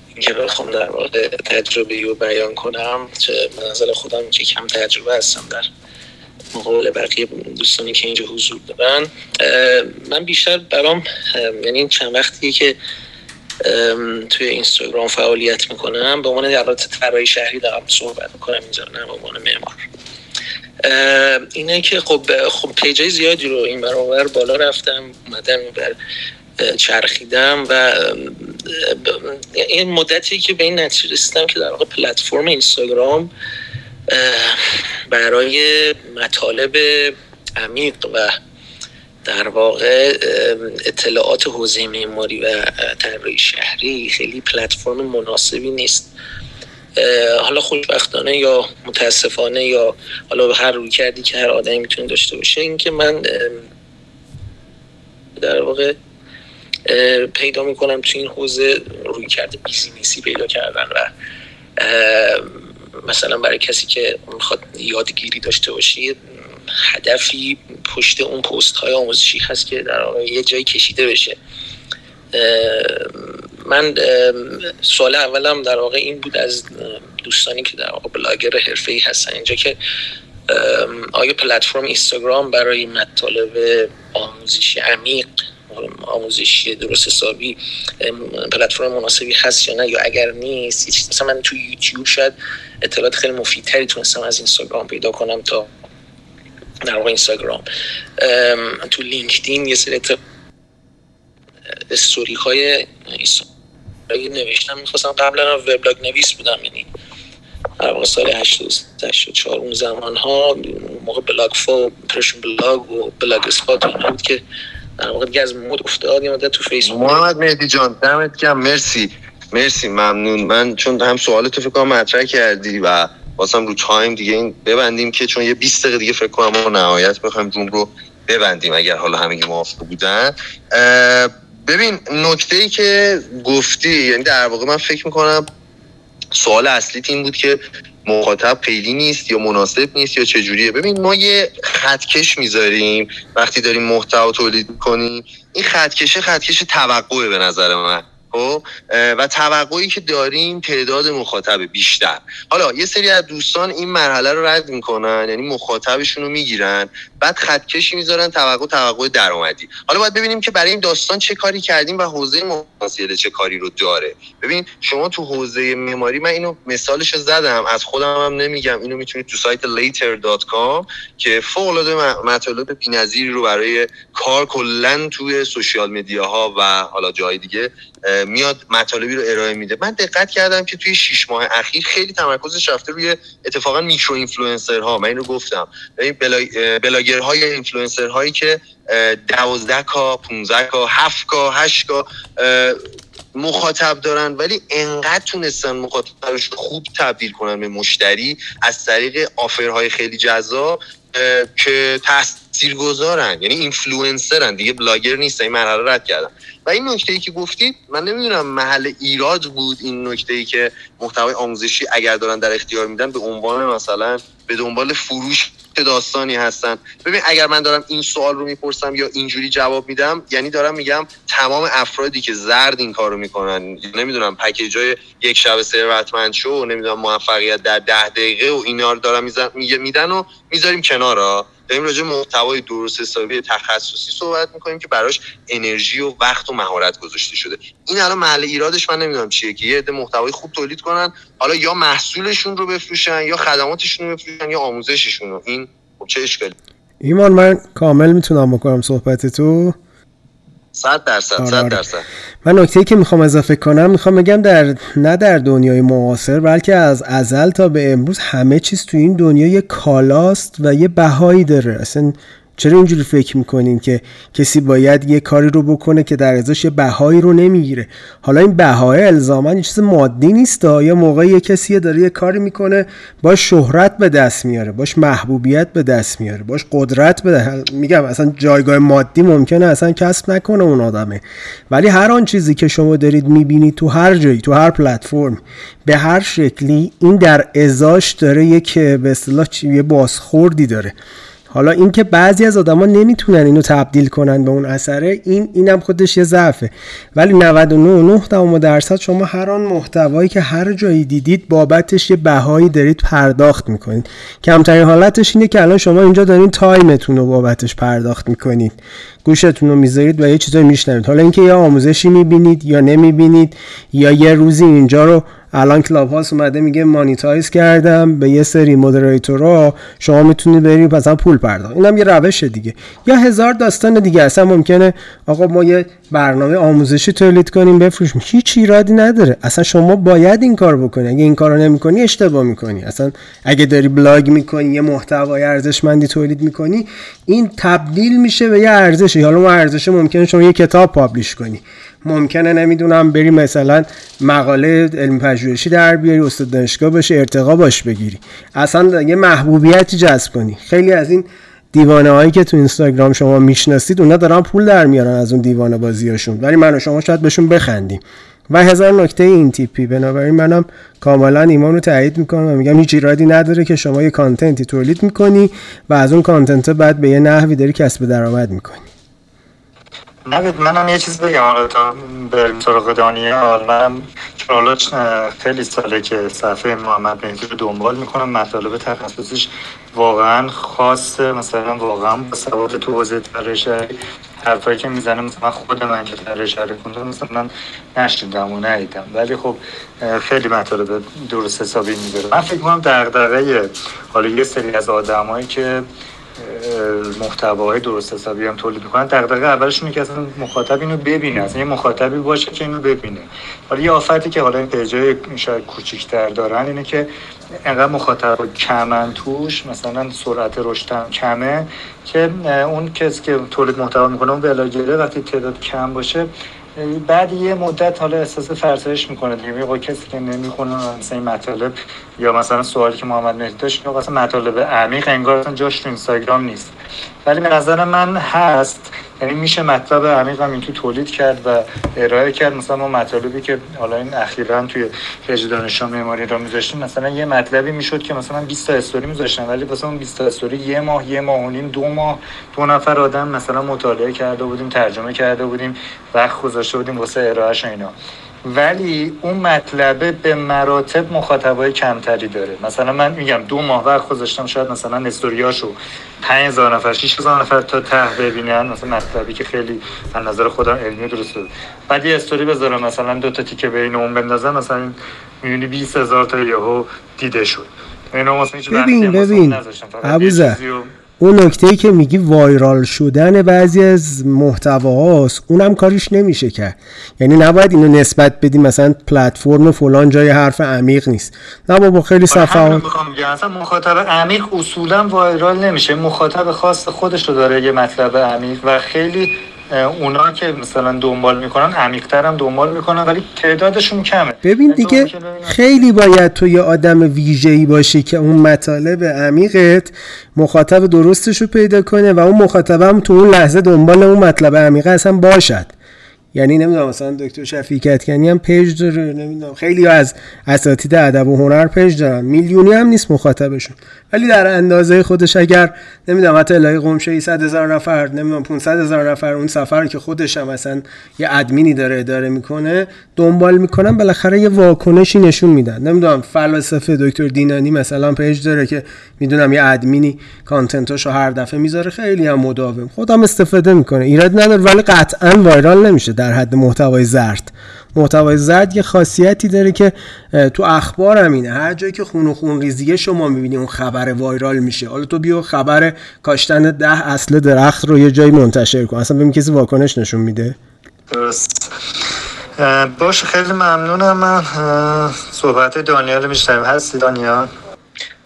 اینکه بخوام در واقع تجربه رو بیان کنم. چه نظر خودم که کم تجربه هستم در مقابل بقیه دوستانی که اینجا حضور دارن. من بیشتر برام یعنی چند وقتی که توی اینستاگرام فعالیت می‌کنم به عنوان در طراحی شهری دارم صحبت می‌کنم اینجا نه به عنوان معمار. اینه که خب خب پیجای زیادی رو این برابر بالا رفتم اومدم بر چرخیدم و این مدتی که به این نتیجه رسیدم که در واقع پلتفرم اینستاگرام برای مطالب عمیق و در واقع اطلاعات حوزه معماری و طراحی شهری خیلی پلتفرم مناسبی نیست. حالا خوشبختانه یا متاسفانه یا حالا به هر روی کردی که هر آدمی می‌تونه داشته باشه اینکه من در واقع پیدا می‌کنم تو این حوزه روی کرده بیزینسی پیدا کردن و مثلا برای کسی که می‌خواد یادگیری داشته باشه هدفی پشت اون پست های آموزشی هست که در واقع یه جایی کشیده بشه. من سوال اولم در واقع این بود از دوستانی که در واقع بلاگر حرفه ای هستن. اینجا که آیا پلتفرم اینستاگرام برای مطالب آموزشی عمیق آموزشی درست حسابی پلتفرم مناسبی هست یا نه یا اگر نیست مثلا من تو یوتیوب شاید اطلاعات خیلی مفیدتری تونستم از اینستاگرام پیدا کنم تا در واقع اینستاگرام. تو لینکدین یه سری استوری های نوشتم. می‌خواستم قبلا وبلاگ نویس بودم یعنی در واقع سال 84 اون زمان ها موقع بلاگفا و پرشین بلاگ و بلاگ اسپات بود که در واقع دیگه از مد افتاد یه تو فیسبوک. محمد مهدی جان دمت گرم. مرسی. مرسی ممنون. منوچهر سوالتو فکر کنم مطرح کردی و واسم رو تایم دیگه این ببندیم که چون یه 20 دقیقه دیگه فکر کنم ما نهایت بخوایم روم رو ببندیم اگر حالا همگی موافق بودن. ببین نکته ای که گفتی یعنی در واقع من فکر می‌کنم سوال اصلی این بود که مخاطب خیلی نیست یا مناسب نیست یا چجوریه ببین ما یه خطکش می‌ذاریم. وقتی داریم محتوا تولید کنیم این خطکش خطکش توقعه به نظر من. خب و توقعی که داریم تعداد مخاطب بیشتر. حالا یه سری از دوستان این مرحله رو رد می‌کنن یعنی مخاطبشون رو می‌گیرن بعد خطکشی می‌ذارن توقع توقع درآمدی. حالا باید ببینیم که برای این داستان چه کاری کردیم و حوزه محاسبه چه کاری رو داره. ببین شما تو حوزه معماری من اینو مثالش زدم از خودم هم نمیگم اینو می‌تونید تو سایت later.com که فوق العاده مطالب بی‌نظیری رو برای کار کلا توی سوشیال مدیاها و حالا جای دیگه میاد مطالبی رو ارائه میده. من دقت کردم که توی 6 ماه اخیر خیلی تمرکزش رفته روی اتفاقا micro influencer ها من اینو گفتم. ببین بلاگر های اینفلوئنسر هایی که 12 K 15 K 7 K 8 K مخاطب دارن ولی انقدر تونستن مخاطبش خوب تبدیل کنن به مشتری از طریق offer های خیلی جذاب که تاثیر گذارن یعنی اینفلوئنسرن. دیگه بلاگر نیست این مرحله رد کردن. این نکته ای که گفتید من نمی‌دونم محل ایراد بود این نکته ای که محتوای آموزشی اگر دارن در اختیار میدن به عنوان مثلا به دنبال فروش داستانی هستن. ببین اگر من دارم این سوال رو می‌پرسم یا اینجوری جواب میدم یعنی دارم میگم تمام افرادی که زرد این کارو می‌کنن نمی‌دونم پکیج های یک شب ثروتمند شو نمی‌دونم موفقیت در ده دقیقه و اینا رو دارم میدن و می‌ذاریم کنار داریم راجع محتوای درست حسابی تخصصی صحبت می‌کنیم که براش انرژی و وقت و مهارت گذاشته شده. این الان محل ایرادش من نمی‌دونم چیه که یه عده محتوای خوب تولید کنن حالا یا محصولشون رو بفروشن یا خدماتشون رو بفروشن یا آموزششون رو. این خب چه اشکالی؟ ایمان من کامل می‌تونم بکنم صحبت تو. صد درصد صد آره. درصد من نکته که می‌خوام اضافه کنم می‌خوام بگم در نه در دنیای معاصر بلکه از ازل تا به امروز همه چیز تو این دنیا یه کالاست و یه بهایی داره اصلا چرا اینجوری فکر می‌کنین که کسی باید یه کاری رو بکنه که در ازاش یه بهایی رو نمی‌گیره؟ حالا این بهای الزاما یه چیز مادی نیست یا موقع یه کسی داره یه کاری می‌کنه باش شهرت به دست میاره باش محبوبیت به دست میاره باش قدرت به میگم اصلا جایگاه مادی ممکنه اصلا کسب نکنه اون آدمه. ولی هر آن چیزی که شما دارید می‌بینید تو هر جایی تو هر پلتفرم به هر شکلی این در ازاش داره یک به اصطلاح یه بازخوردی داره. حالا اینکه بعضی از آدما نمی‌تونن اینو تبدیل کنن به اون اثره این اینم خودش یه ضعفه. ولی 99 درصد شما هر آن محتوایی که هر جایی دیدید بابتش یه بهایی دارید پرداخت می‌کنید. کمترین حالتش اینه که الان شما اینجا دارین time تون رو بابتش پرداخت می‌کنید. گوشتون رو می‌ذارید و یه چیزایی میشنوید. حالا اینکه یا آموزشی می‌بینید یا نمی‌بینید یا یه روزی اینجا رو الان کلاب هاوس اومده میگه monetize کردم به یه سری moderator ا شما می‌تونید برید مثلا پول پرداخت اینم یه روش دیگه. یا هزار داستان دیگه اصلا ممکنه آقا ما یه برنامه آموزشی تولید کنیم بفروشیم. هیچ ایرادی نداره. اصلا شما باید این کار بکنی. اگه این کارو نمی‌کنی اشتباه می‌کنی. اصلا اگه داری بلاگ می‌کنی یه محتوای ارزشمندی تولید می‌کنی این تبدیل میشه به یه ارزشی. حالا ما ارزش ممکنه شما یه کتاب پابلش کنی. ممکنه نمی‌دونم بری مثلا مقاله علم پژوهشی در بیاری استاد دانشگاه باشه ارتقا باش بگیری. اصلا یه محبوبیتی جذب کنی. خیلی از این دیوانه هایی که تو اینستاگرام شما می‌شناسید اونا دارن پول در میارن از اون دیوانه بازیاشون. ولی من و شما شاید بهشون بخندیم. و هزار نکته این تیپی. بنابراین منم کاملا ایمان رو تایید می‌کنم و میگم هیچ ایرادی نداره که شما یه کانتنتی تولید می‌کنی و از اون کانتنت بعد به یه نحوی داری کسب درآمد می‌کنی. نوید منم یه چیز بگم حالا تا بریم سراغ دانیال. منم حالا خیلی ساله که صفحه محمد مهدی رو دنبال می‌کنم. مطالب تخصصیش واقعا خاصه. مثلا واقعا با سواد تو حوزه طراحی حرفایی که می‌زنه مثلا خود من که طراحی کنم مثلا من نشنیدم و ندیدم. ولی خب خیلی مطالب درست حسابی میداره من فکر کنم دغدغه حالا یه سری از آدمایی که محتواهای درست حسابی هم تولید می‌کنن. دغدغه اولش اینه که اصلا مخاطب اینو ببینه. اصلا یه مخاطبی باشه که اینو ببینه. حالا یه آفتی که حالا این پیجای شاید کوچیک‌تر دارن اینه که انقدر مخاطب کمن توش مثلا سرعت رشد کمه که اون کسی که تولید محتوا می‌کنه اون بلاگره وقتی تعداد کم باشه بعد یه مدت حالا احساس فرسایش می‌کنه دیگه. میگه کسی که نمی‌خونه مثلا این مطالب یا مثلا سوالی که محمد مهدی داشت که مثلا مطالب عمیق انگار اصلا جاش تو اینستاگرام نیست. ولی به نظر من هست. یعنی میشه مطلب عمیق هم اینتو تولید کرد و ارائه کرد. مثلا ما مطالبی که حالا این اخیرا توی page دانش معماری را میذاشتیم مثلا یه مطلبی می‌شد که مثلا 20 تا استوری میذاشتن ولی اون 20 تا استوری یه ماه یه ماه و نیم دو ماه دو نفر آدم مثلا مطالعه کرده بودیم ترجمه کرده بودیم وقت گذاشته بودیم واسه ارائهش اینا. ولی اون مطلبه به مراتب مخاطبای کمتری داره. مثلا من میگم دو ماه وقت گذاشتم شاید مثلا استوریاشو 5000 نفر 6000 نفر تا ته ببینن مثلا مطلبی که خیلی از نظر خودم علمی درسته. بعد یه استوری بذارم مثلا دو تا تیکه بین اون بندازم مثلا میونی 20000 تا یهو دیده شد. ببین ببین. ابوذر. اون نکته ای که میگی وایرال شدن بعضی از محتواهاست اونم کاریش نمیشه کرد. یعنی نباید اینو نسبت بدیم مثلا پلتفرم فلان جای حرف عمیق نیست. نه بابا خیلی آره، صفحات اصلا مخاطب عمیق اصولا وایرال نمیشه. مخاطب خاص خودش رو داره یه مطلب عمیق و خیلی اونا که مثلا دنبال می‌کنن عمیقتر هم دنبال می‌کنن ولی تعدادشون کمه. ببین یعنی دیگه خیلی باید تو یه آدم ویژه‌ای باشی که اون مطالب عمیقت مخاطب درستش رو پیدا کنه و اون مخاطب هم تو اون لحظه دنبال اون مطلب عمیقه اصلا باشد. یعنی نمی‌دونم مثلا دکتر شفیع کتکنی هم پیج داره نمی‌دونم خیلی از اساتید ادب و هنر page دارن. میلیونی هم نیست مخاطبشون. ولی در اندازه خودش اگر نمی‌دونم حتی الهی قمشه 100 هزار نفر نمی‌دونم 500 هزار نفر اون سفر که خودش هم مثلا یه ادمینی داره اداره می‌کنه دنبال می‌کنن بالاخره یه واکنشی نشون میدن. نمی‌دونم فلسفه دکتر دینانی مثلا page داره که می‌دونم یه admin ی content اشو هر دفعه می‌ذاره خیلی هم مداوم. خودم استفاده می‌کنه. ایراد نداره ولی قطعا viral نمیشه در حد محتوای زرد. محتوای زرد یه خاصیتی داره که تو اخبار همینه هر جایی که خون و خون ریزیه شما می‌بینی اون خبر وایرال میشه. حالا تو بیا خبر کاشتن ده اصل درخت رو یه جایی منتشر کن. اصلا ببین کسی واکنش نشون میده. درست. باشه خیلی ممنونم من. صحبت دانیال میشنم هستی دانیال؟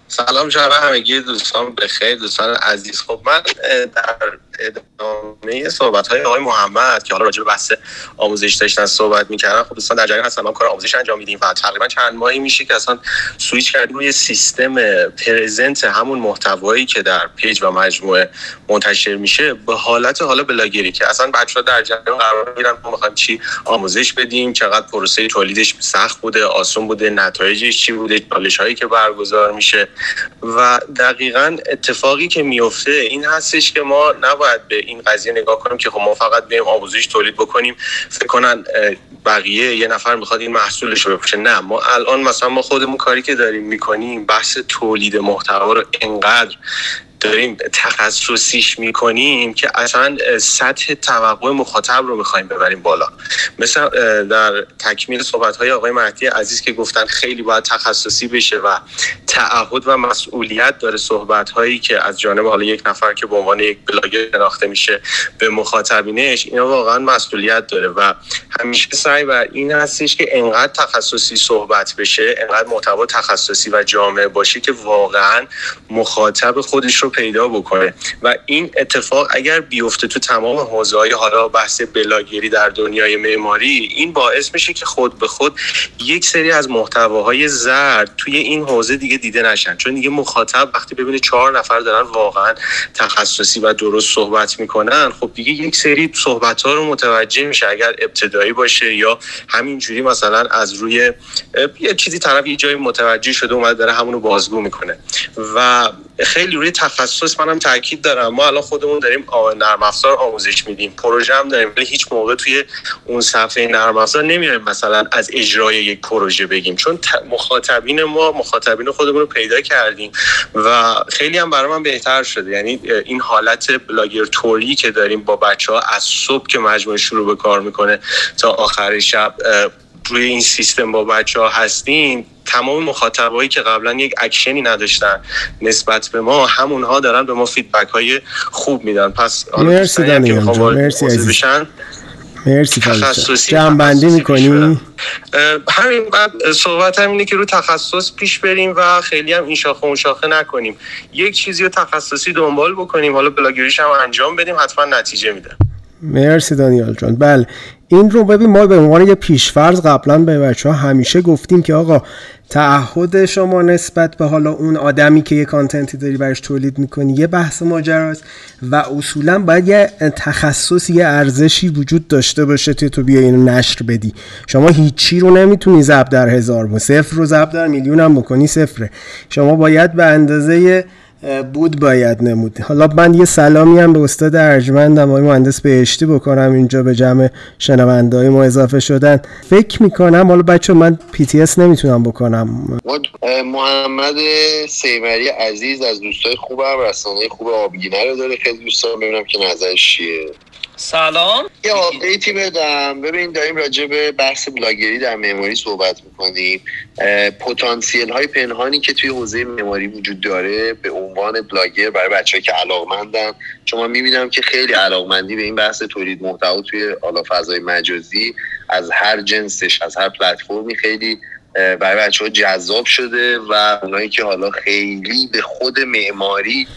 سلام جناب همگی دوستان بخیر دوستان عزیز. خب من در ادامه صحبت های آقای محمد که حالا راجع به بحث آموزش داشتن صحبت می‌کردن. خب دوستان در جریان هستن ما کار آموزش انجام میدیم و تقریبا چند ماهی میشه که اصلا سویچ کردیم روی سیستم present همون محتوایی که در page و مجموعه منتشر میشه به حالت حالا بلاگری که اصلا بچه‌ها در جریان قرار می‌گیرن ما می‌خوایم چی؟ آموزش بدیم چقدر پروسه تولیدش سخت بوده آسون بوده نتایجش چی بوده چالش هایی که برگزار میشه. و دقیقا اتفاقی که میفته این هستش که ما نباید به این قضیه نگاه کنیم که خب ما فقط بریم آموزش تولید بکنیم. فکر کنن بقیه یه نفر می‌خواد این محصولش رو بپوشه. نه ما الان مثلا ما خودمون کاری که داریم می‌کنیم بحث تولید محتوا رو انقدر داریم تخصصیش می‌کنیم که اصلا سطح توقع مخاطب رو می‌خوایم ببریم بالا. مثل در تکمیل صحبت های آقای مهدی عزیز که گفتن خیلی باید تخصصی بشه و تعهد و مسئولیت داره صحبت هایی که از جانب حالا یک نفر که به عنوان یک بلاگر شناخته میشه به مخاطبینش اینا واقعا مسئولیت داره و همیشه سعی بر این هستش که انقدر تخصصی صحبت بشه انقدر محتوا تخصصی و جامعه باشه که واقعا مخاطب خودش رو پیدا بکنه. و این اتفاق اگر بیفته تو تمام حوزه های حالا بحث بلاگری در دنیای معماری این باعث میشه که خود به خود یک سری از محتواهای زرد توی این حوزه دیگه دیده نشن. چون دیگه مخاطب وقتی ببینه چهار نفر دارن واقعا تخصصی و درست صحبت می‌کنن خب دیگه یک سری صحبت ها رو متوجه میشه اگر ابتدایی باشه یا همینجوری مثلا از روی یه چیزی طرف یه جایی متوجه شده اومده داره همونو بازگو می‌کنه. و خیلی روی تخصص منم تاکید دارم. ما الان خودمون داریم نرم افزار آموزش میدیم. پروژه هم داریم ولی هیچ موقع توی اون صفحه نرم افزار نمیایم مثلا از اجرای یک پروژه بگیم. چون مخاطبین ما مخاطبین خودمون رو پیدا کردیم و خیلی هم برای من بهتر شده. یعنی این حالت بلاگر توری که داریم با بچه ها از صبح که مجموعه شروع به کار می‌کنه تا آخر شب روی این سیستم با بچه ها هستیم تمام مخاطبایی که قبلا یک اکشنی نداشتن نسبت به ما همونها دارن به ما feedback های خوب میدن. پس مرسی دانیال مرسی عزیز. مرسی تخصصی بندی می‌کنی؟ همین بعد صحبت هم اینه که رو تخصص پیش بریم و خیلی هم این شاخه اون شاخه نکنیم. یک چیزی رو تخصصی دنبال بکنیم حالا بلاگریش هم انجام بدیم حتما نتیجه میده. مرسی دانیال جان. بله. این رو ببین ما به عنوان یه پیشفرض قبلا به بچه ها همیشه گفتیم که آقا تعهد شما نسبت به حالا اون آدمی که یه کانتنتی داری برش تولید می‌کنی یه بحث ماجراست و اصولا باید یه تخصص یه ارزشی وجود داشته باشه که تو بیا اینو نشر بدی. شما هیچی رو نمی‌تونی ضرب در هزار با صفر رو ضرب در میلیون هم بکنی صفره. شما باید به اندازه بود باید نمود. حالا من یه سلامی هم به استاد ارجمندم آقای مهندس بهشتی بکنم اینجا به جمع شنونده های ما اضافه شدن. فکر می‌کنم حالا بچه من پی تی اس نمی‌تونم بکنم. محمد سیمری عزیز از دوستای خوبم رسانه خوب آبگینه رو داره. خیلی دوستان ببینم که نظرش چیه. سلام. یه update ی بدم. ببین داریم راجع به بحث بلاگری در معماری صحبت می‌کنیم. پتانسیل های پنهانی که توی حوزه معماری وجود داره به عنوان بلاگر برای بچه‌ای که علاقمندن. چون من می‌بینم که خیلی علاقمندی به این بحث تولید محتوا توی حالا فضای مجازی. از هر جنسش از هر پلتفرمی خیلی برای بچه ها جذاب شده و اونایی که حالا خیلی به خود معماری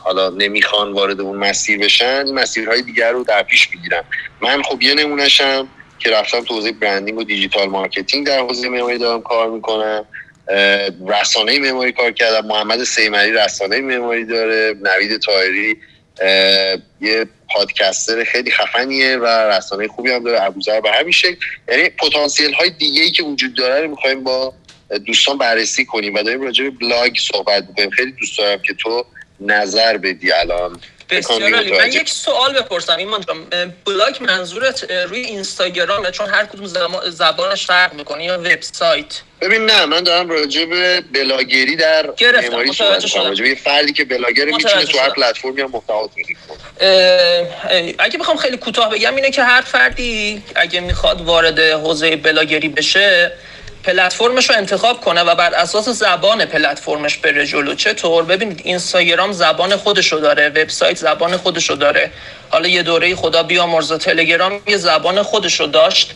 حالا نمی‌خوان وارد اون مسیر بشن مسیرهای دیگر رو در پیش می‌گیرن. من خب یه نمونشم که رفتم تو حوزه branding و digital marketing در حوزه معماری دارم کار می‌کنم. رسانه معماری کار کردم. محمد سیمری رسانه معماری داره نوید تایری یه پادکستر خیلی خفنیه و رسانه خوبی هم داره ابوذر به همین شکل. یعنی پتانسیل های دیگه ای که وجود داره رو می‌خوایم با دوستان بررسی کنیم و داریم راجع به بلاگ صحبت می‌کنیم. خیلی دوست دارم که تو نظر بدی الان؟ بسیار عالی. من یک سوال بپرسم. ایمان جان بلاگ منظورت روی اینستاگرامه چون هر کدوم زبانش فرق می‌کنه یا وبسایت؟ ببین نه من دارم راجع به بلاگری در معماری صحبت می‌کنم. راجع به فردی که بلاگر می‌تونه تو هر پلتفرمی هم محتوا تولید کنه. اگه بخوام خیلی کوتاه بگم اینه که هر فردی اگه می‌خواد وارد حوزه بلاگری بشه پلتفرمش رو انتخاب کنه و بر اساس زبان پلتفرمش بره جلو. چطور ببینید اینستاگرام زبان خودشو داره وبسایت زبان خودشو داره. حالا یه دوره خدا بیامرز تلگرام یه زبان خودشو داشت.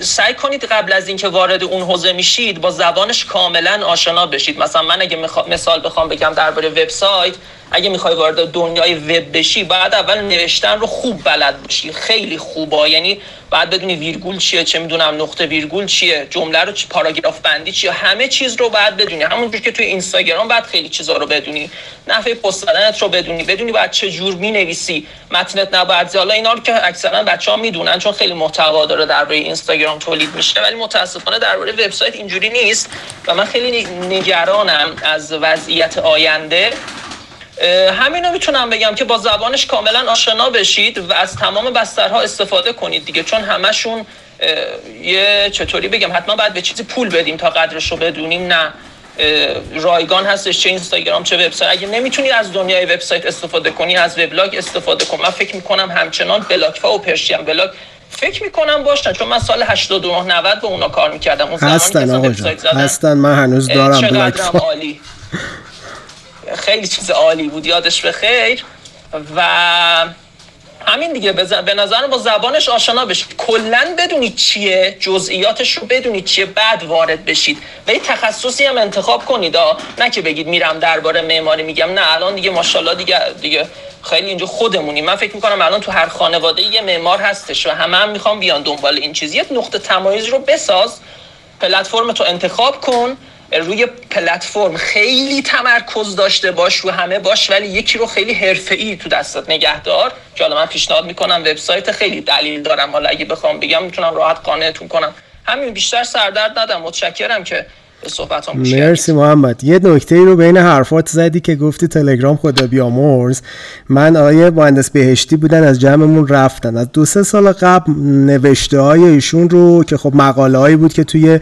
سعی کنید قبل از اینکه وارد اون حوزه میشید با زبانش کاملا آشنا بشید. مثلا من اگه مثال بخوام بگم درباره وبسایت اگه می‌خوای وارد دنیای وب بشی بعد اول نوشتن رو خوب بلد باشی. خیلی خوبا یعنی بعد بدونی ویرگول چیه چه می‌دونم نقطه ویرگول چیه جمله رو پاراگراف بندی چیه همه چیز رو بعد بدونی. همونجور که توی اینستاگرام بعد خیلی چیزا رو بدونی. نحوه پست دادنت رو بدونی. بدونی بعد چه جور می‌نویسی. متنت نباید حالا اینا رو که اکثرا بچه‌ها می‌دونن چون خیلی محتوا داره درباره اینستاگرام تولید میشه. ولی متاسفانه درباره وبسایت اینجوری نیست. و من خیلی نگرانم از وضعیت آینده. همینو می‌تونم بگم که با زبانش کاملا آشنا بشید و از تمام بسترها استفاده کنید دیگه چون همشون یه چطوری بگم حتما باید به چیزی پول بدیم تا قدرش رو بدونیم نه رایگان هستش چه اینستاگرام چه وبسایت. اگه نمی‌تونی از دنیای وبسایت استفاده کنی از وبلاگ استفاده کن. من فکر می‌کنم همچنان بلاکفا و پرشیم بلاگ فکر می‌کنم باشن چون من سال 89 90 با اونا کار می‌کردم. اون هستن آقا جان. هستن. من هنوز دارم بلاکفا عالی. خیلی چیز عالی بود یادش به خیر. و همین دیگه به نظر با زبانش آشنا بشید. کلا بدونید چیه جزئیاتش رو بدونید چیه بعد وارد بشید. و یه تخصصی هم انتخاب کنید. نه که بگید میرم درباره معماری میگم نه الان دیگه ماشاءالله دیگه دیگه خیلی اینجا خودمونی. من فکر می‌کنم الان تو هر خانواده یه معمار هستش و همه هم می‌خوام بیان دنبال این چیز. یه نقطه تمایز رو بساز پلتفرم تو انتخاب کن. روی پلتفرم خیلی تمرکز داشته باش رو همه باش ولی یکی رو خیلی حرفه‌ای تو دستت نگهدار. که حالا من پیشنهاد می‌کنم وبسایت خیلی دلیل دارم. حالا اگه بخوام بگم می‌تونم راحت قانعتون کنم. همین بیشتر سردرد ندم متشکرم که صحبت مرسی محمد. یه نکته ای رو بین حرفات زدی که گفتی تلگرام خدا بیامرز. من آیه مهندس بهشتی بودن از جمعمون رفتن. از دو سه سال قبل نوشته های ایشون رو که خب مقاله هایی بود که توی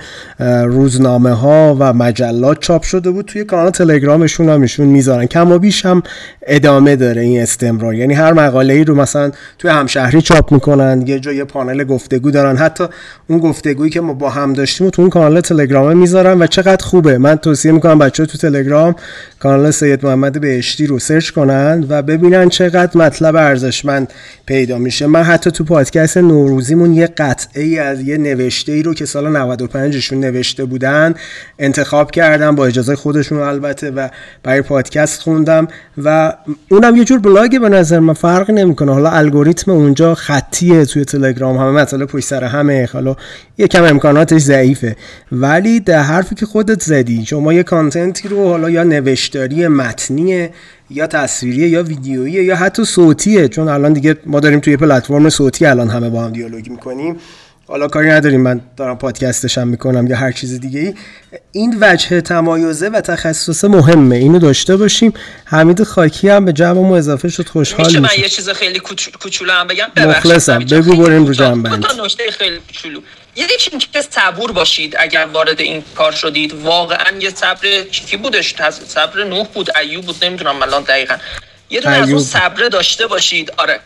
روزنامه ها و مجلات چاپ شده بود توی کانال تلگرامشون هم ایشون می‌ذارن. کم و بیش هم ادامه داره این استمرار. یعنی هر مقاله ای رو مثلا توی همشهری چاپ می‌کنن یه جای پانل گفتگو دارن. حتی اون گفتگویی که ما با هم داشتیم تو اون کانال تلگرام می‌ذارن و چقدر خوبه. من توصیه می‌کنم بچه تو تلگرام کانال سید محمد بهشتی رو سرچ کنن و ببینن چقدر مطلب ارزشمند پیدا میشه. من حتی تو پادکست نوروزیمون یه قطعه ای از یه نوشته ای رو که سال 95 شون نوشته بودن انتخاب کردم با اجازه خودشون البته و برای پادکست خوندم و اونم یه جور بلاگه به نظر من فرق نمی‌کنه. حالا الگوریتم اونجا خطیه توی تلگرام همه مطالب پشت سر همه حالا یکم امکاناتش ضعیفه. ولی در حرفی که خودت زدی. شما یه کانتنتی رو حالا یا نوشتاری متنی یا تصویریه یا ویدیویی یا حتی صوتیه. چون الان دیگه ما داریم توی پلتفرم صوتی الان همه با هم دیالوگ می‌کنیم. حالا کاری نداریم. من دارم پادکستش هم می‌کنم یا هر چیز دیگه ای این وجه تمایزه و تخصص مهمه. اینو داشته باشیم. حمید خاکی هم به جمعمون اضافه شد. خوشحال میشه من یه چیز خیلی کوچولو هم بگم؟ مخلصم. بگو بریم رو جمع بند نکته خیلی کوچولو. یکی اینکه صبور باشید اگر وارد این کار شدید. واقعا یه صبر کی بودش. صبر نوح بود ایوب بود نمی‌دونم الان دقیقا. یه دونه از اون صبره داشته باشید. آره.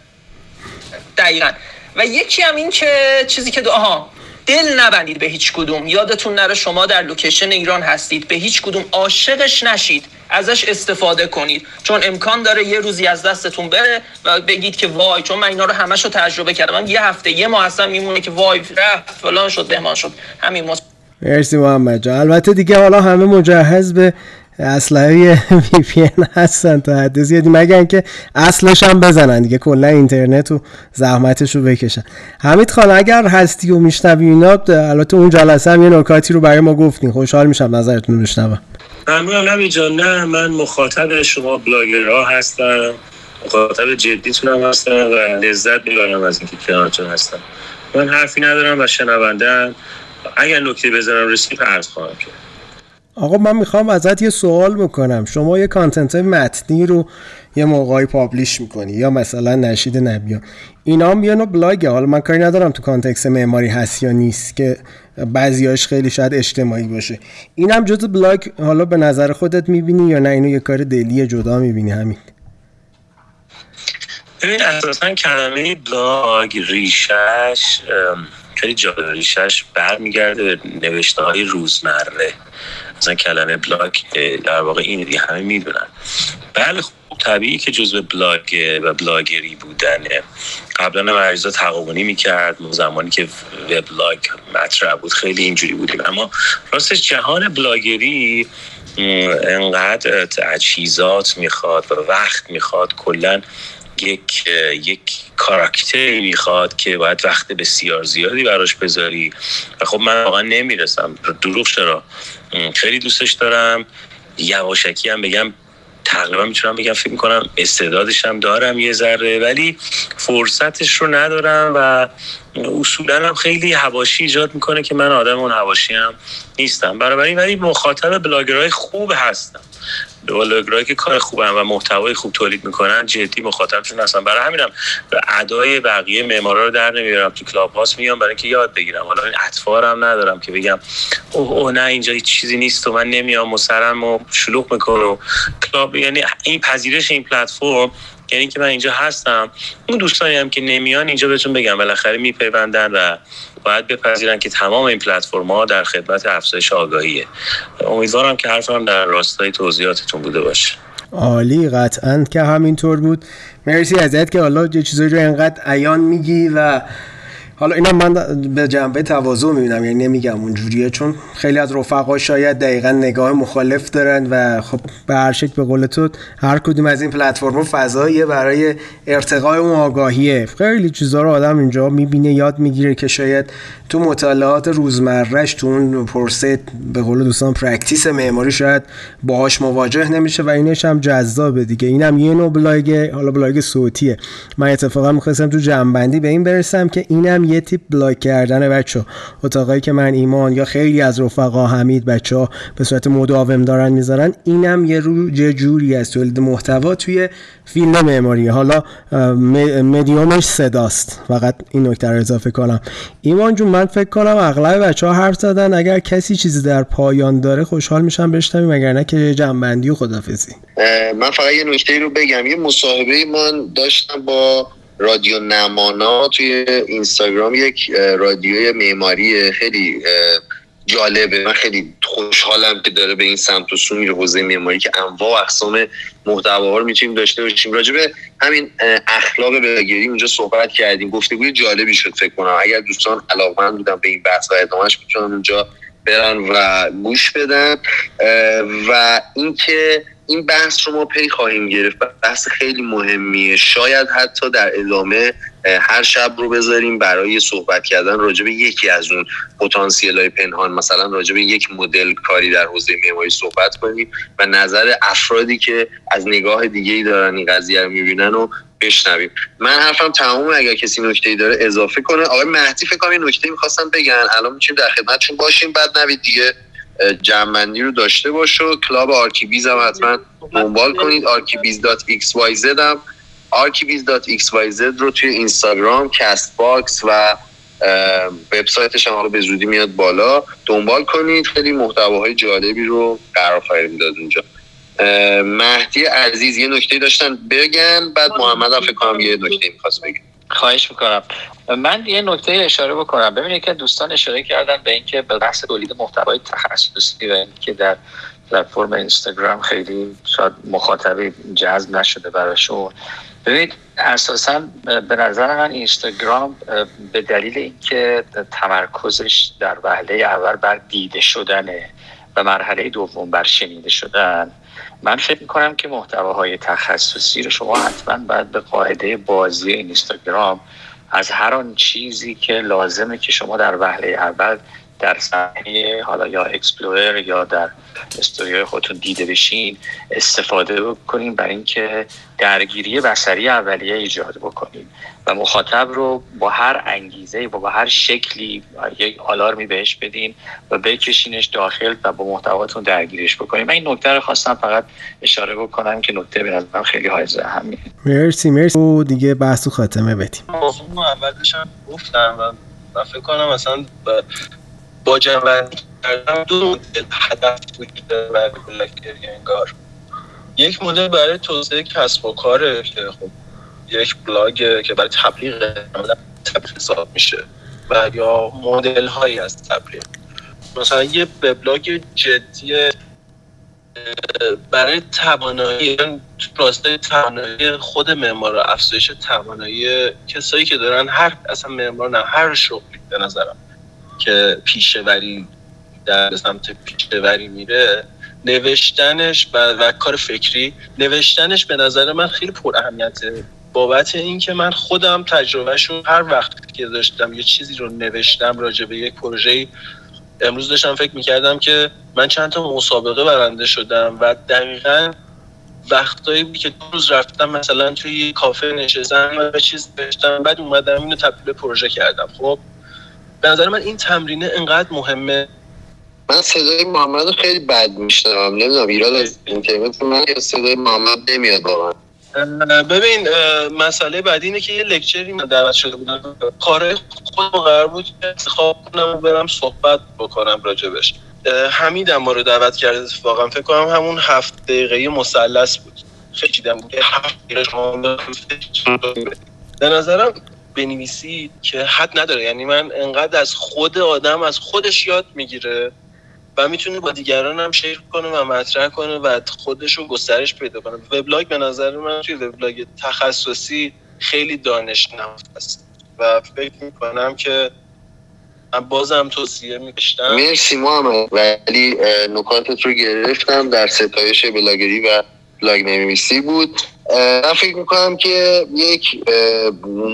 دقیقا. و یکی هم این که چیزی که دو آها. دل نبندید به هیچ کدوم. یادتون نره شما در لوکیشن ایران هستید. به هیچ کدوم عاشقش نشید. ازش استفاده کنید. چون امکان داره یه روزی از دستتون بره و بگید که وای چون من اینا رو همش رو تجربه کردم. یه هفته یه ماه هستم میمونه که وای رفت فلان شد بهمان شد. همین. مرسی محمد جان. البته دیگه حالا همه مجهز به اسلحه وی پی ان هستن تا حد زیادی مگر اینکه اصلش هم بزنن دیگه کلا اینترنت و زحمتش رو بکشن. حمید خان اگر هستی و میشنوی اینا البته اون جلسه هم یه نکاتی رو برای ما گفتین. خوشحال میشم نظرتون رو بشنوم. ممنونم نمی جان. نه من مخاطب شما بلاگرها هستم. مخاطب جدیتونم هستم و لذت می‌برم از اینکه کنارتون هستم. من حرفی ندارم و شنونده اگر نکته بزنم رسید عرض خواهم کرد. آقا من می‌خوام ازت یه سوال بکنم. شما یه کانتنت متنی رو یه موقعی publish می‌کنی یا مثلا نشید نبیان اینا هم و بلاگه. حالا من کاری ندارم تو context معماری هست یا نیست که بعضیاش خیلی شاید اجتماعی باشه. این هم جز بلاگ حالا به نظر خودت می‌بینی یا نه؟ اینو یه کار دلی جدا می‌بینی همین. ببین اساسا کلمه بلاگ ریشش خیلی جالب ریشش برمیگرده به نوشته های روزمره. مثلا کلمه بلاگ در واقع این همه می‌دونن. بله خب طبیعی که جزء بلاگ و بلاگری بودنه قبلا مریضا تقابونی می‌کرد زمانی که وبلاگ مطرح بود خیلی اینجوری بودیم. اما راستش جهان بلاگری انقدر تجهیزات می‌خواد و وقت می‌خواد کلا یک یک کاراکتری می‌خواد که باید وقت بسیار زیادی براش بذاری. و خب من واقعا نمی‌رسم. دروغ چرا؟ خیلی دوستش دارم. یواشکی هم بگم تقریبا می‌تونم بگم فکر می‌کنم استعدادش هم دارم یه ذره ولی فرصتش رو ندارم و اصولا هم خیلی هواشی ایجاد می‌کنه که من آدم اون هواشی هم نیستم. برای ولی مخاطب بلاگرهای خوب هستم. بلاگرایی که کار خوبن و محتوای خوب تولید می‌کنن جدی مخاطبشون هستن. برای همینم ادای بقیه معمارا رو در نمیارم. تو کلاب هاست میام برای اینکه یاد بگیرم. حالا این اطفارم ندارم که بگم اوه, اوه نه اینجا هیچ چیزی نیست و من نمیام و سرم و شلوغ می‌کنم. کلاب یعنی این پذیرش این پلتفرم یعنی که من اینجا هستم اون دوستانی هم که نمیان اینجا بهتون بگم بالاخره میپیوندن و باید بپذیرن که تمام این پلتفرم ها در خدمت افزایش آگاهیه. امیدوارم که حرفم در راستای توضیحاتتون بوده باشه. عالی قطعا که همینطور بود. مرسی ازت که حالا چیزایی رو انقدر عیان میگی و حالا اینا من به جنبه تواضع می‌بینم یعنی نمیگم اونجوریه چون خیلی از رفقا شاید دقیقا نگاه مخالف دارن و خب به هر شکل به قول تو هر کدوم از این پلتفرم فضاییه برای ارتقای اون آگاهیه. خیلی چیزا رو آدم اینجا می‌بینه یاد می‌گیره که شاید تو مطالعات روزمرهش تو اون پرسه به قول دوستان practice معماری شاید باهاش مواجه نمیشه و اینش هم جذابه دیگه. اینم یه نوع بلاگ حالا بلاگ صوتیه. من اتفاقا می‌خواستم تو جمع‌بندی به این برسم که اینم یه تیپ بلاگ کردن بچه اتاقایی که من ایمان یا خیلی از رفقا حمید بچه ها به صورت مداوم دارن می‌ذارن اینم یه رو جوری از تولید محتوا توی field معماری حالا مدیومش صداست. فقط این نکته رو اضافه کنم. ایمان جون من فکر کنم اغلب بچه ها حرف زدن. اگر کسی چیزی در پایان داره خوشحال میشم بشنویم اگر نه که جنبندی و خدافزی. من فقط یه نکته رو بگم. یه مصاحبه من داشتم با رادیو نمانا توی اینستاگرام. یک رادیوی معماری خیلی جالبه. من خیلی خوشحالم که داره به این سمت و سو میره حوزه معماری که انواع و اقسام محتواها رو می‌تونیم داشته باشیم. راجع به همین اخلاق بلاگری اونجا صحبت کردیم. گفتگوی جالبی شد فکر کنم. اگر دوستان علاقمند بودن به این بحث و ادامهش می‌تونن اونجا برن و گوش بدن و اینکه این بحث رو ما پی خواهیم گرفت. بحث خیلی مهمیه. شاید حتی در ادامه هر شب رو بذاریم برای صحبت کردن راجع به یکی از اون پتانسیل های پنهان. مثلا راجع به یک مدل کاری در حوزه معماری صحبت کنیم و نظر افرادی که از نگاه دیگه ای دارن این قضیه رو می‌بینن و بشنویم. من حرفم تمومه اگر کسی نکته داره اضافه کنه. آقای مهدی فکر کنم یه نکته می‌خواستم بگن. الان می‌تونیم در خدمتشون باشیم. بعد نوید دیگه جمع‌بندی رو داشته باش و club archibiz هم حتما دنبال کنید. archibiz.xyz هم. archibiz.xyz رو توی اینستاگرام کست باکس و وبسایتش هم به زودی میاد بالا. دنبال کنید. خیلی محتواهای جالبی رو قرار خواهیم داد اونجا. مهدی عزیز یه نکته داشتن بگن بعد محمد هم فکر کنم یه نکته می‌خواست بگن خواهش می‌کنم. من یه نکته اشاره بکنم. ببینید که دوستان اشاره کردن به اینکه به بحث تولید محتوای تخصصی و که در پلتفرم اینستاگرام خیلی شاید مخاطبی جذب نشده براشون. ببینید اساسا به نظر من اینستاگرام به دلیل اینکه تمرکزش در وهله اول بر دیده شدنه و مرحله دوم بر شنیده شدن من فکر می‌کنم که محتواهای تخصصی رو شما حتما باید به قاعده بازی اینستاگرام از هر آن چیزی که لازمه که شما در وهله اول در صفحه حالا یا اکسپلورر یا در استوریای خودتون دیده بشین استفاده بکنین برای اینکه درگیری بصری اولیه ایجاد بکنین. و مخاطب رو با هر انگیزه و با هر شکلی یک آلارمی بهش بدین و بکشینش داخل و با محتواتون درگیریش بکنین. من این نکته رو خواستم فقط اشاره بکنم که نکته به نظرم خیلی حائز اهمیه. مرسی مرسی. و دیگه بحث و خاتمه بدیم. موضوع اولش هم گفتم و فکر کنم مثلا با جنبندی کردم دو مدل هدف وجود برای انگار. یک مدل برای توسعه کسب و کاره که خب یک بلاگ که برای تبلیغ حساب میشه و یا مدل هایی از تبلیغ. مثلا یه وبلاگ جدی برای توانایی راستای توانایی خود معمار افزایش توانایی کسایی که دارن هر اصلا معمار نه هر شغلی به نظرم که پیشوری در سمت پیشوری میره نوشتنش و, و کار فکری. نوشتنش به نظر من خیلی پر اهمیته بابت اینکه من خودم تجربهشون هر وقت که داشتم یه چیزی رو نوشتم راجع به یک پروژه امروز داشتم فکر می‌کردم که من چند تا مسابقه برنده شدم و دقیقا وقتایی بود که دو روز رفتم مثلا توی کافه نشستم و چیز نوشتم بعد اومدم اینو تبدیل پروژه کردم. خب به نظر من این تمرینه انقدر مهمه. من صدای محمد خیلی بد میشنم نمی‌دونم ایراد از اینترنت من صدای محمد نمیاد واقعا. ببین مسئله بعدی اینه که یه لکچری من دعوت شده بودم. کار خود قرار بود انتخاب کنم و برم صحبت بکنم راجبش. حمیدم ما رو دعوت کرده اتفاقا. فکر کنم همون هفت دقیقه مثلث بود. خیلی دیدم بود به نظرم بنویسید که حد نداره. یعنی من انقدر از خود آدم از خودش یاد می‌گیره. و می‌تونه با دیگران هم شیر کنه و مطرح کنه و خودش رو گسترش پیدا کنه. وبلاگ به نظر من توی وبلاگ تخصصی خیلی دانش است. و فکر می‌کنم که بازم توصیه میکشتم. مرسی محمد ولی نکاتت رو گرفتم در ستایش بلاگری و بلاگ نویسی بود. من فکر می‌کنم که یک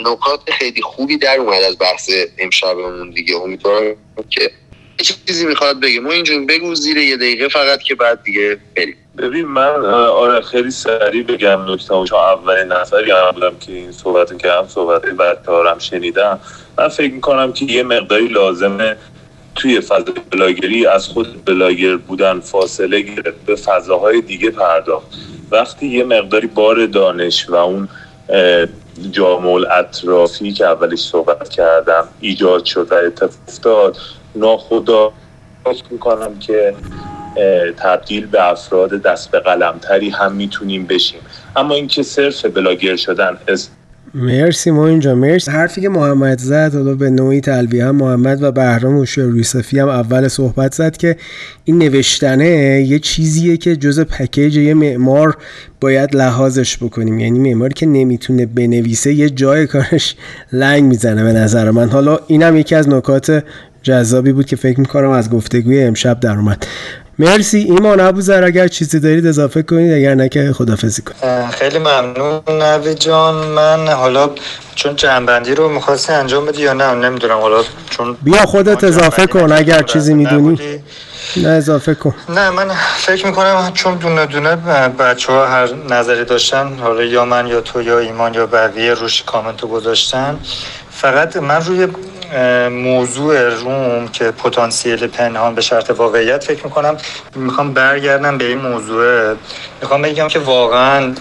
نکات خیلی خوبی در اومد از بحث امشبمون دیگه. امیدوارم که چیزی می‌خواد بگه. ما اینجور بگو زیر یه دقیقه فقط که بعد دیگه بریم. ببین من آره خیلی سریع بگم نکته چون اولین نفری هم بودم که این صحبت که هم صحبت بدکارم شنیدم. من فکر می‌کنم که یه مقداری لازمه توی فضای بلاگری از خود بلاگر بودن فاصله گرفت به فضاهای دیگه پرداخت. وقتی یه مقداری بار دانش و اون جامل اطرافی که اولش صحبت کردم ایجاد شد و اتفاق افتاد ناخدا فکر می‌کنم که تبدیل به افراد دست به قلمتری هم می‌تونیم بشیم. اما اینکه صرف بلاگر شدن مرسی ما اینجا مرسی. حرفی که محمد زد حالا به نوعی تلویه هم محمد و بهرام و رویسفی هم اول صحبت زد که این نوشتنه یه چیزیه که جز پکیج یه معمار باید لحاظش بکنیم. یعنی معماری که نمی‌تونه بنویسه یه جای کارش لنگ می‌زنه به نظر من. حالا اینم یکی از نکات جذابی بود که فکر می‌کنم از گفتگوی امشب در اومد. مرسی. ایمان ابوذر اگر چیزی دارید اضافه کنید اگر نه که خدافزی کنید. خیلی ممنون نوی جان. من حالا چون جنبندی رو می‌خواستی انجام بدی یا نه نمی‌دونم. حالا چون بیا خودت اضافه کن. اگر چیزی می‌دونی نه اضافه کن. نه من فکر می‌کنم چون دونه دونه بچه ها هر نظری داشتن حالا یا من یا تو یا ایمان یا بقیه روش کامنتو گذاشتن فقط من روی موضوع روم که پتانسیل پنهان به شرط واقعیت فکر می‌کنم می‌خوام برگردم به این موضوع. می‌خوام بگم که واقعا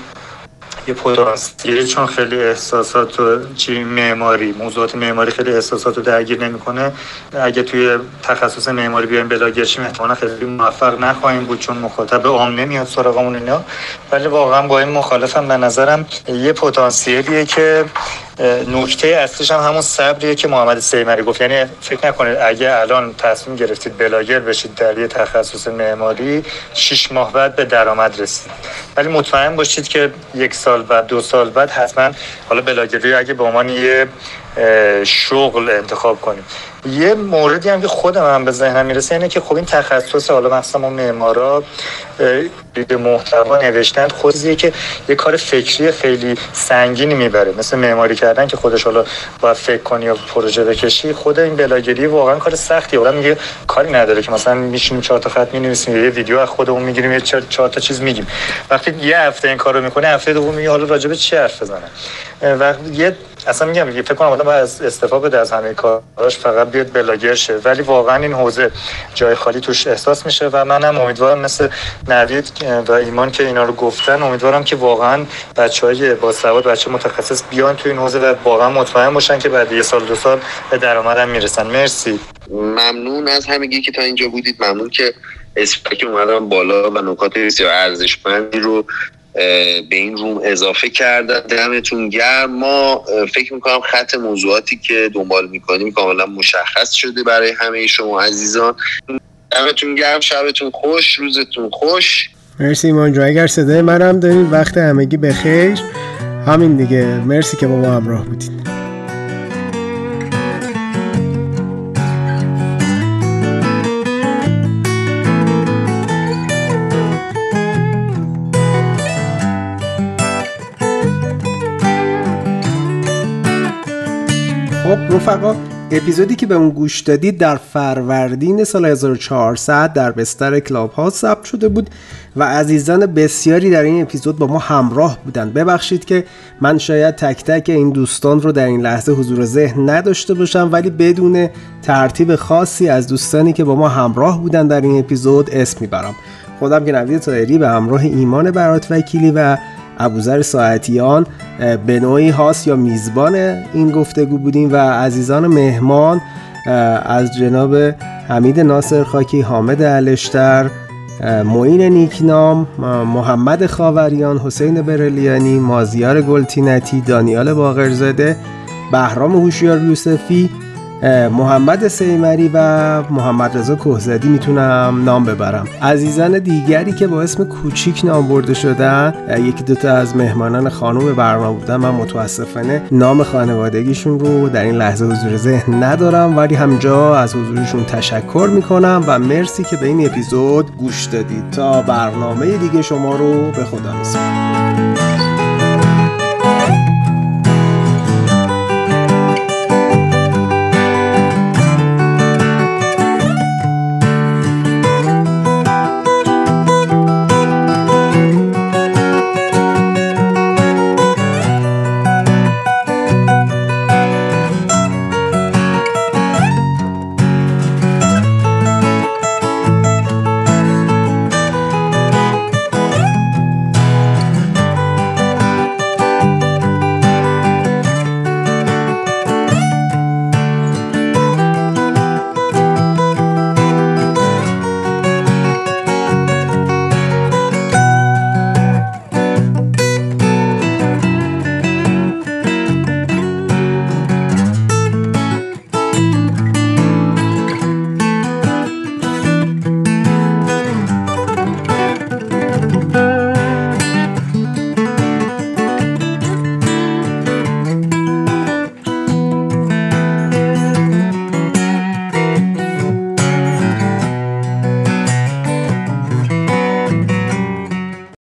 یه پتانسیل چون خیلی احساسات و چی معماری موضوعات معماری خیلی احساسات رو درگیر نمی‌کنه اگه توی تخصص معماری بیایم بلاگرشیم احتمالا خیلی موفق نخواهیم بود چون مخاطب عام نمیاد سراغمون اینا. ولی واقعا با این مخالفم به نظرم یه پتانسیلیه که نکته اصلیش هم همون صبریه که محمد سیمری گفت. یعنی فکر نکنید اگه الان تصمیم گرفتید بلاگر بشید در یه تخصص معماری شش ماه بعد به درآمد رسید. ولی مطمئن باشید که یک سال بعد دو سال بعد حتما حالا بلاگری اگه به عنوان یه شغل انتخاب کنیم. یه موردی هم که خودم هم به ذهنم می‌رسه اینه که خب این تخصص حالا مثلا ما معمارا به محتوا نوشتن خودیه که یه کار فکری خیلی سنگینی می‌بره. مثل معماری کردن که خودش حالا باید فکر کنی یا پروژه بکشی خود این بلاگری واقعا کار سختی. حالا میگه کاری نداره که مثلا میشینیم چهار تا خط می‌نویسیم یه ویدیو از خودمون می‌گیریم یه چهار تا چیز میگیم. وقتی یه هفته این کارو می‌کنه هفته دوم میگه حالا راجع به چی حرف بزنه؟ و یه اصلا میگم فکر کنم آدم باید استفاده بده از همه کاراش فقط بیاد بلاگر شه ولی واقعا این حوزه جای خالی توش احساس میشه و منم امیدوارم مثل نوید و ایمان که اینا رو گفتن امیدوارم که واقعا بچه های با سواد بچه متخصص بیان تو این حوزه و واقعا مطمئن باشن که بعد یه سال دو سال به درآمدم می‌رسن. مرسی. ممنون از همگی که تا اینجا بودید. ممنون که اسپک اومدم بالا و نکات بسیار ارزشمندی رو به این روم اضافه کردن دمتون گرم. ما فکر می‌کنم خط موضوعاتی که دنبال می‌کنیم کاملا مشخص شده برای همه شما عزیزان. دمتون گرم. شبتون خوش. روزتون خوش. مرسی ایمان جو اگر صدای منم دارین وقت همگی بخیر. همین دیگه. مرسی که با ما همراه بودید خب رفقا اپیزودی که به اون گوش دادید در فروردین سال 1400 در بستر کلاب ها ثبت شده بود و عزیزان بسیاری در این اپیزود با ما همراه بودند. ببخشید که من شاید تک تک این دوستان رو در این لحظه حضور ذهن نداشته باشم ولی بدون ترتیب خاصی از دوستانی که با ما همراه بودن در این اپیزود اسم می‌برم. خودم که نوید تایری به همراه ایمان برات وکیلی و ابوذر ساعتیان به نوعی هاست یا میزبان این گفتگو بودیم و عزیزان مهمان از جناب حمید ناصر خاکی حامد علشتر معین نیکنام محمد خاوریان حسین برلیانی مازیار گلتینتی دانیال باقرزاده بهرام هوشیار یوسفی محمد سیمری و محمد رضا کوهزدی می‌تونم نام ببرم. عزیزان دیگری که با اسم کوچیک نام برده شدن یکی دوتا از مهمانان خانوم برنامه بودن. من متاسفانه نام خانوادگیشون رو در این لحظه حضور ذهن ندارم ولی همجا از حضورشون تشکر می‌کنم و مرسی که به این اپیزود گوش دادید. تا برنامه دیگه شما رو به خدا میسپارم.